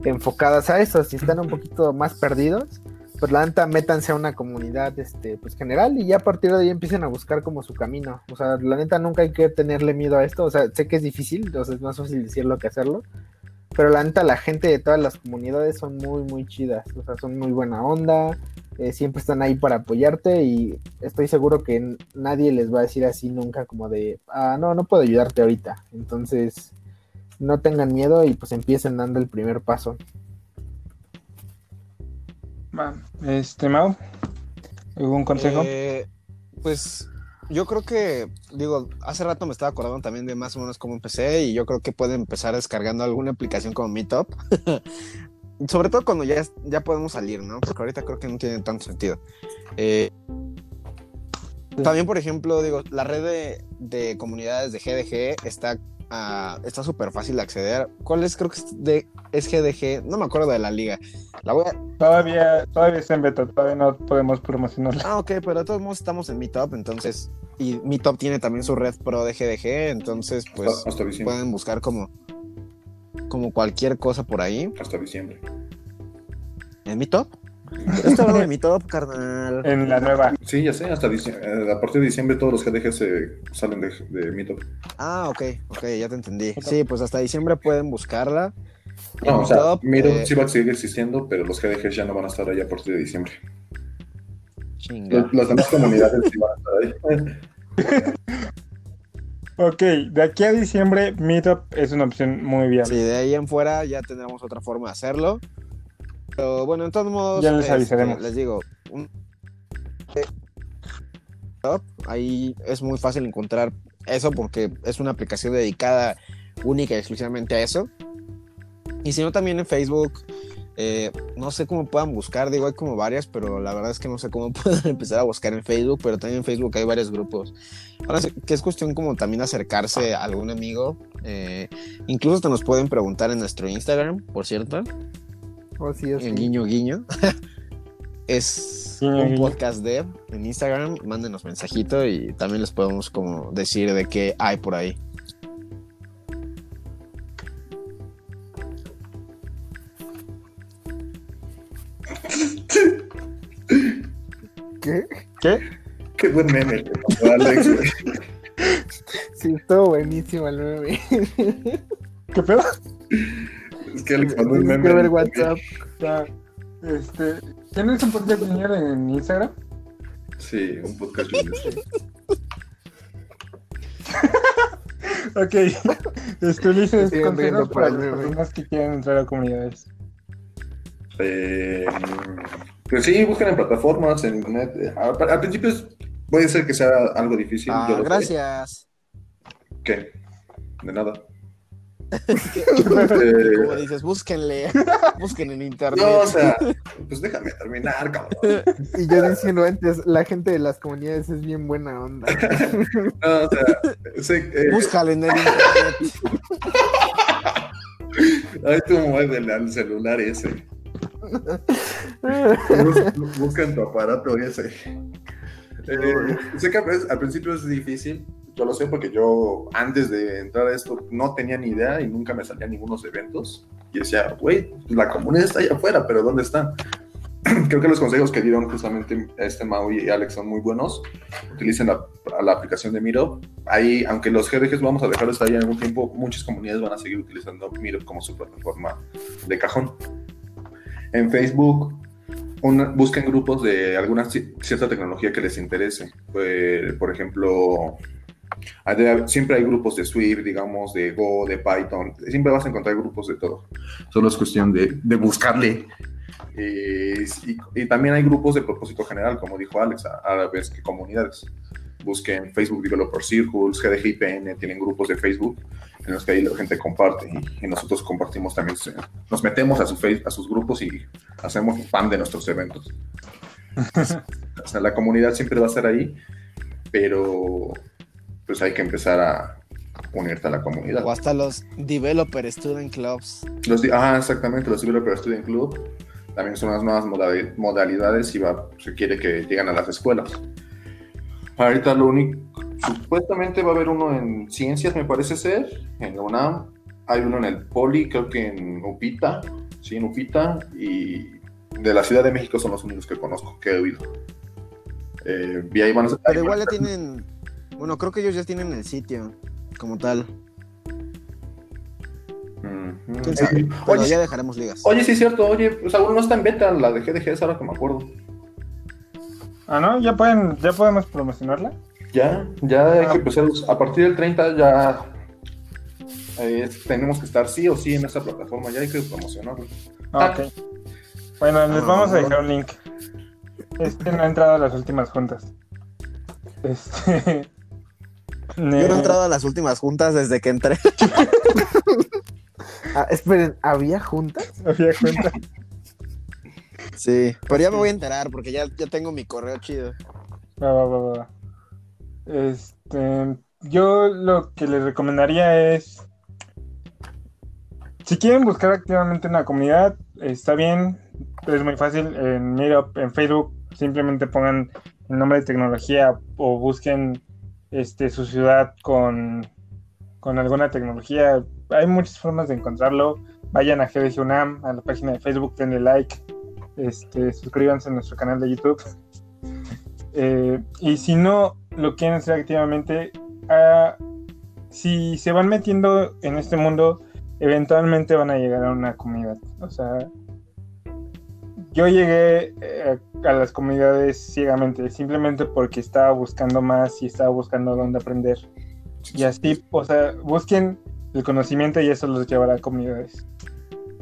enfocadas a eso. Si están un poquito más perdidos, pues la neta métanse a una comunidad este, pues general y ya a partir de ahí empiecen a buscar como su camino. O sea, la neta nunca hay que tenerle miedo a esto. O sea, sé que es difícil, entonces es más fácil decirlo que hacerlo. Pero la neta, la gente de todas las comunidades son muy, muy chidas. O sea, son muy buena onda. Eh, siempre están ahí para apoyarte y estoy seguro que nadie les va a decir así nunca como de, ah, no, no puedo ayudarte ahorita. Entonces, no tengan miedo y pues empiecen dando el primer paso. Va, este, Mau, ¿algún consejo? Eh, pues yo creo que, digo, hace rato me estaba acordando también de más o menos cómo empecé y yo creo que pueden empezar descargando alguna aplicación como Meetup. [LAUGHS] Sobre todo cuando ya, ya podemos salir, ¿no? Porque ahorita creo que no tiene tanto sentido. Eh, también, por ejemplo, digo, la red de, de comunidades de GDG está está súper fácil de acceder. ¿Cuál es? Creo que es, de, es GDG, no me acuerdo de la liga. La voy Todavía, todavía está en beta, todavía no podemos promocionarla. Ah, ok, pero de todos modos estamos en Meetup, entonces, y Meetup tiene también su red pro de GDG, entonces pues pueden buscar como, como cualquier cosa por ahí. Hasta diciembre. ¿En Meetup? Esto hablando de mi top, carnal. En la nueva. Sí, ya sé, hasta eh, a partir de diciembre todos los GDG se salen de, de mi top. Ah, ok, ok, ya te entendí. Sí, pues hasta diciembre pueden buscarla. No, o sea, top eh, sí va a seguir existiendo, pero los GDG ya no van a estar ahí a partir de diciembre. Chinga. Las demás comunidades sí van a estar ahí. [LAUGHS] Ok, de aquí a diciembre, Meetup es una opción muy viable. Sí, de ahí en fuera ya tendremos otra forma de hacerlo. Pero bueno, en todos modos, Ya les este, avisaremos. les digo, un- ahí es muy fácil encontrar eso porque es una aplicación dedicada única y exclusivamente a eso. Y si no, también en Facebook, eh, no sé cómo puedan buscar, digo, hay como varias, pero la verdad es que no sé cómo [LAUGHS] puedan empezar a buscar en Facebook, pero también en Facebook hay varios grupos. Ahora sí que es cuestión como también acercarse a algún amigo. eh, incluso hasta nos pueden preguntar en nuestro Instagram, por cierto, Oh, sí, que- guiño guiño. [LAUGHS] es Guiño, un guiño. podcast dev en Instagram, mándenos mensajito y también les podemos como decir de qué hay por ahí. ¿Qué? ¿Qué? Qué buen meme, Alex. Sí, estuvo buenísimo el meme. ¿Qué pedo? Es que mandó un Tienes meme. que ver WhatsApp. Ya, este, ¿Tienes un podcast junior en Instagram? Sí, un podcast junior. [LAUGHS] Ok. Este, Ulises, consejos para el las personas que quieren entrar a comunidades. Eh, pues sí, busquen en plataformas, en internet. Al, al principio es- puede ser que sea algo difícil. Ah, yo lo sé. gracias. ¿Qué? De nada. [LAUGHS] Como Eh, dices, búsquenle, [LAUGHS] busquen en internet. no, o sea, [LAUGHS] pues déjame terminar, cabrón. Y yo diciendo antes, la gente de las comunidades es bien buena onda. No, o sea, sé, eh, Búscale en el internet. ay, tu mueve al celular ese. Bus- Busca en tu aparato ese. Eh, sé que al al principio es difícil, yo lo sé porque yo antes de entrar a esto no tenía ni idea y nunca me salían ningunos eventos. Y decía, güey, la comunidad está allá afuera, pero ¿dónde está? [CLEARS THROAT] Creo que los consejos que dieron justamente este Maui y Alex son muy buenos. Utilicen la, la aplicación de Meetup. Ahí, aunque los GDGs vamos a dejar de estar ahí en algún tiempo, muchas comunidades van a seguir utilizando Meetup como su plataforma de cajón. En Facebook, busquen grupos de alguna ci- cierta tecnología que les interese. Pues, por ejemplo, siempre hay grupos de Swift, digamos, de Go, de Python. Siempre vas a encontrar grupos de todo. Solo es cuestión de, de buscarle. Eh, y, también hay grupos de propósito general, como dijo Alex, a, a la vez que comunidades. Busquen Facebook Developer Circles, GDG IPN, tienen grupos de Facebook en los que ahí la gente comparte y, y nosotros compartimos también. Nos metemos a, su face- a sus grupos y hacemos fan de nuestros eventos. [LAUGHS] o sea, la comunidad siempre va a estar ahí, pero pues hay que empezar a unirte a la comunidad. O hasta los Developer Student Clubs. Los, ah, exactamente, los Developer Student Club también son unas nuevas modali- modalidades y va, se quiere que lleguen a las escuelas. Ahorita lo único, supuestamente va a haber uno en ciencias, me parece ser, en la UNAM. Hay uno en el Poli, creo que en Upita, sí, en Upita, y de la Ciudad de México son los únicos que conozco, que he oído. Eh, y ahí van a Pero igual ya tienen. Bueno, creo que ellos ya tienen el sitio como tal. Ujú. ¿Quién sabe? Pero Oye, ya dejaremos ligas. Oye, sí es cierto, oye, pues aún no está en beta la de GDG, es ahora que me acuerdo. Ah, ¿no? ¿Ya, pueden, ¿Ya podemos promocionarla? Ya, ya hay que empezar. A partir del 30 ya eh, tenemos que estar sí o sí en esa plataforma, ya hay que promocionarlo. Ah, ok. Bueno, les vamos a dejar un link. Este no ha entrado a las últimas juntas. Este. Yo no he entrado a las últimas juntas desde que entré. [LAUGHS] Ah, esperen, ¿había juntas? Había cuenta. Sí, pero ya me voy a enterar porque ya, ya tengo mi correo chido. Va, va, va, va. Este, yo lo que les recomendaría es, si quieren buscar activamente una comunidad, está bien, es muy fácil. En Meetup, en Facebook, simplemente pongan el nombre de tecnología o busquen este, su ciudad con, con alguna tecnología. Hay muchas formas de encontrarlo. Vayan a GDG UNAM, a la página de Facebook, denle like, este, suscríbanse a nuestro canal de YouTube. Eh, y si no lo quieren hacer activamente, ah, si se van metiendo en este mundo, eventualmente van a llegar a una comunidad. O sea, yo llegué eh, a las comunidades ciegamente, simplemente porque estaba buscando más y estaba buscando dónde aprender. Y así, o sea, busquen el conocimiento y eso los llevará a comunidades.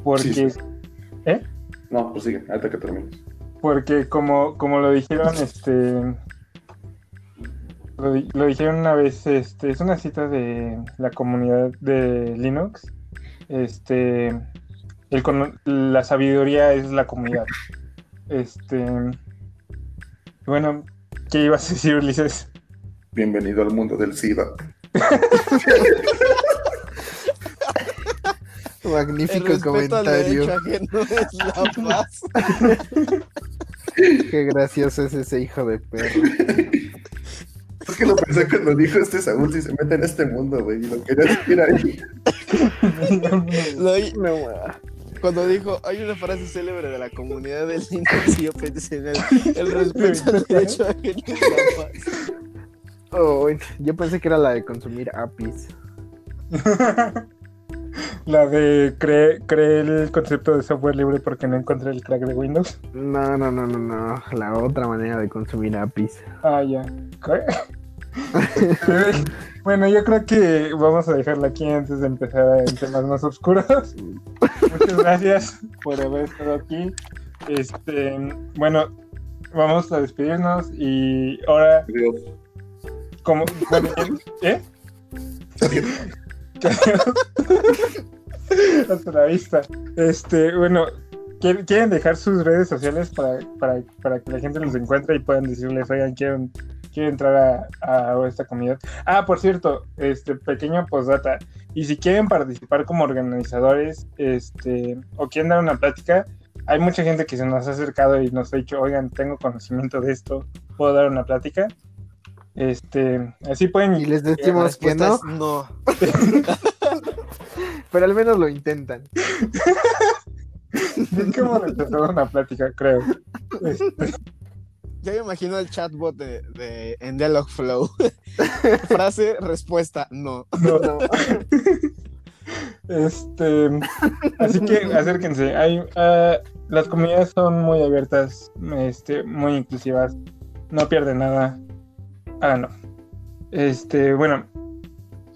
Porque, Sí, sí. ¿eh? No, pues sigue, ahorita que termines. Porque como, como lo dijeron, este. Lo, di- lo dijeron una vez, este, es una cita de la comunidad de Linux. Este. El, la sabiduría es la comunidad. Este. Bueno, ¿qué ibas a decir, Ulises? Bienvenido al mundo del SIDA. [LAUGHS] El Magnífico al comentario. es la paz. [LAUGHS] Qué gracioso es ese hijo de perro. [LAUGHS] Que lo pensé cuando dijo este Saúl si se mete en este mundo, güey, y lo quería decir ahí. No, ma. cuando dijo, hay una frase célebre de la comunidad del Linux [LAUGHS] y yo pensé en el, el respeto al derecho la paz. Oh, yo pensé que era la de consumir APIs. [LAUGHS] La de creé creé el concepto de software libre porque no encontré el crack de Windows. No, no, no, no, no. La otra manera de consumir APIs. Ah, ya. ¿Qué? Bueno, yo creo que vamos a dejarla aquí antes de empezar en temas más oscuros. Muchas gracias por haber estado aquí. Este, bueno, vamos a despedirnos y ahora, como, bueno, ¿eh? Hasta la vista. Este, bueno, ¿quieren quieren dejar sus redes sociales para, para, para que la gente los encuentre y puedan decirles, oigan, quiero, quiero entrar a, a esta comunidad? Ah, por cierto, este pequeño postdata. Y si quieren participar como organizadores, este, o quieren dar una plática, hay mucha gente que se nos ha acercado y nos ha dicho, oigan, tengo conocimiento de esto, puedo dar una plática. Este, así pueden Y les decimos que no, no. [LAUGHS] pero al menos lo intentan. [LAUGHS] Como rechazar una plática, creo. Este, [LAUGHS] Ya me imagino el chatbot de, de en Dialogflow. [LAUGHS] Frase, respuesta, no. no, No. este, así que acérquense. Hay, ah, las comunidades son muy abiertas, este, muy inclusivas. No pierden nada. Háganlo. Este, bueno,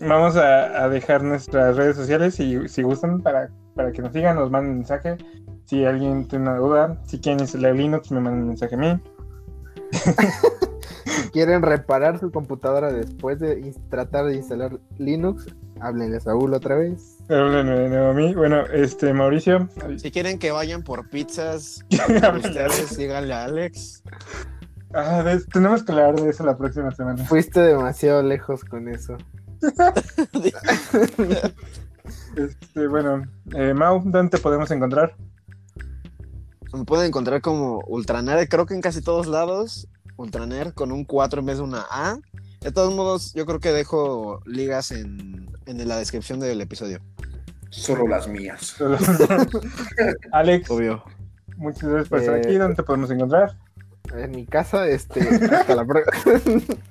vamos a, dejar nuestras redes sociales si, si gustan para, para que nos sigan, nos manden mensaje. Si alguien tiene una duda, si quieren instalar Linux, me mandan mensaje a mí. [LAUGHS] Si quieren reparar su computadora después de tratar de instalar Linux, háblenle a Saúl otra vez. Háblenme de nuevo a mí. Bueno, este, Mauricio. Si quieren que vayan por pizzas, [LAUGHS] ustedes, díganle a Alex. Ah, ves, tenemos que hablar de eso la próxima semana. Fuiste demasiado lejos con eso. [LAUGHS] Este, bueno, eh, Mau, ¿dónde te podemos encontrar? Me pueden encontrar como Ultraner, creo que en casi todos lados. Ultraner con un 4 en vez de una A. De todos modos, yo creo que dejo ligas en, en la descripción del episodio. Solo las mías. [LAUGHS] Alex, Obvio. muchas gracias por estar Eh, aquí. ¿Dónde te podemos encontrar? En mi casa, este, hasta la próxima.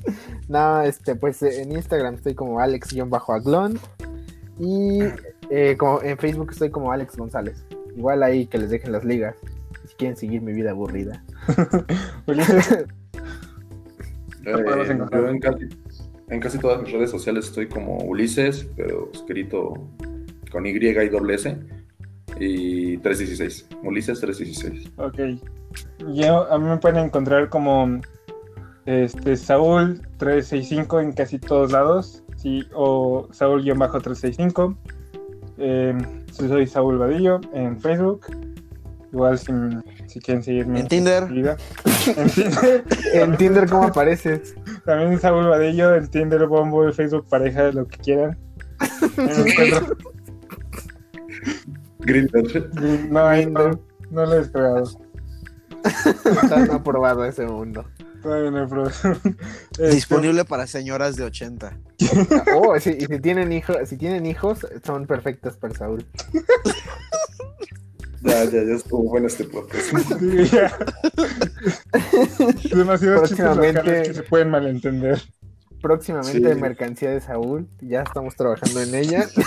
[LAUGHS] no, este, pues eh, en Instagram estoy como Alex-Aglón. Y eh, como en Facebook estoy como Alex González. Igual ahí que les dejen las ligas. Si quieren seguir mi vida aburrida. [LAUGHS] Ulises, Eh, yo en casi, en casi todas mis redes sociales estoy como Ulises, pero escrito con Y y doble S. Y 316. Ulises 316. ok. Yo, a mí me pueden encontrar como este, Saúl365 en casi todos lados. Sí, o Saúl-365. Eh, soy Saúl Vadillo en Facebook. Igual si, si quieren seguirme En Tinder. vida. [LAUGHS] En Tinder. En Tinder, ¿cómo apareces? También Saúl Vadillo, en Tinder, Bumble, Facebook, pareja, lo que quieran. [LAUGHS] Grindr. no, ahí no, no lo he descargado. Está no aprobado ese mundo. Todavía no he probado. Este, [LAUGHS] Disponible para señoras de 80. Oh, sí, y si tienen hijos, si tienen hijos, son perfectos para Saúl. Ya, ya, ya estuvo bueno este podcast. [LAUGHS] sí, ya. Demasiados chistes locales que se pueden malentender. próximamente Sí. mercancía de Saúl. Ya estamos trabajando en ella. [LAUGHS]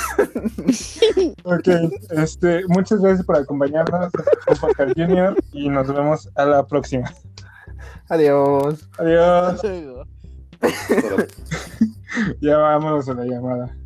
Ok, este, muchas gracias por acompañarnos. Este Junior y nos vemos a la próxima. Adiós. Adiós. [LAUGHS] Ya vámonos a la llamada.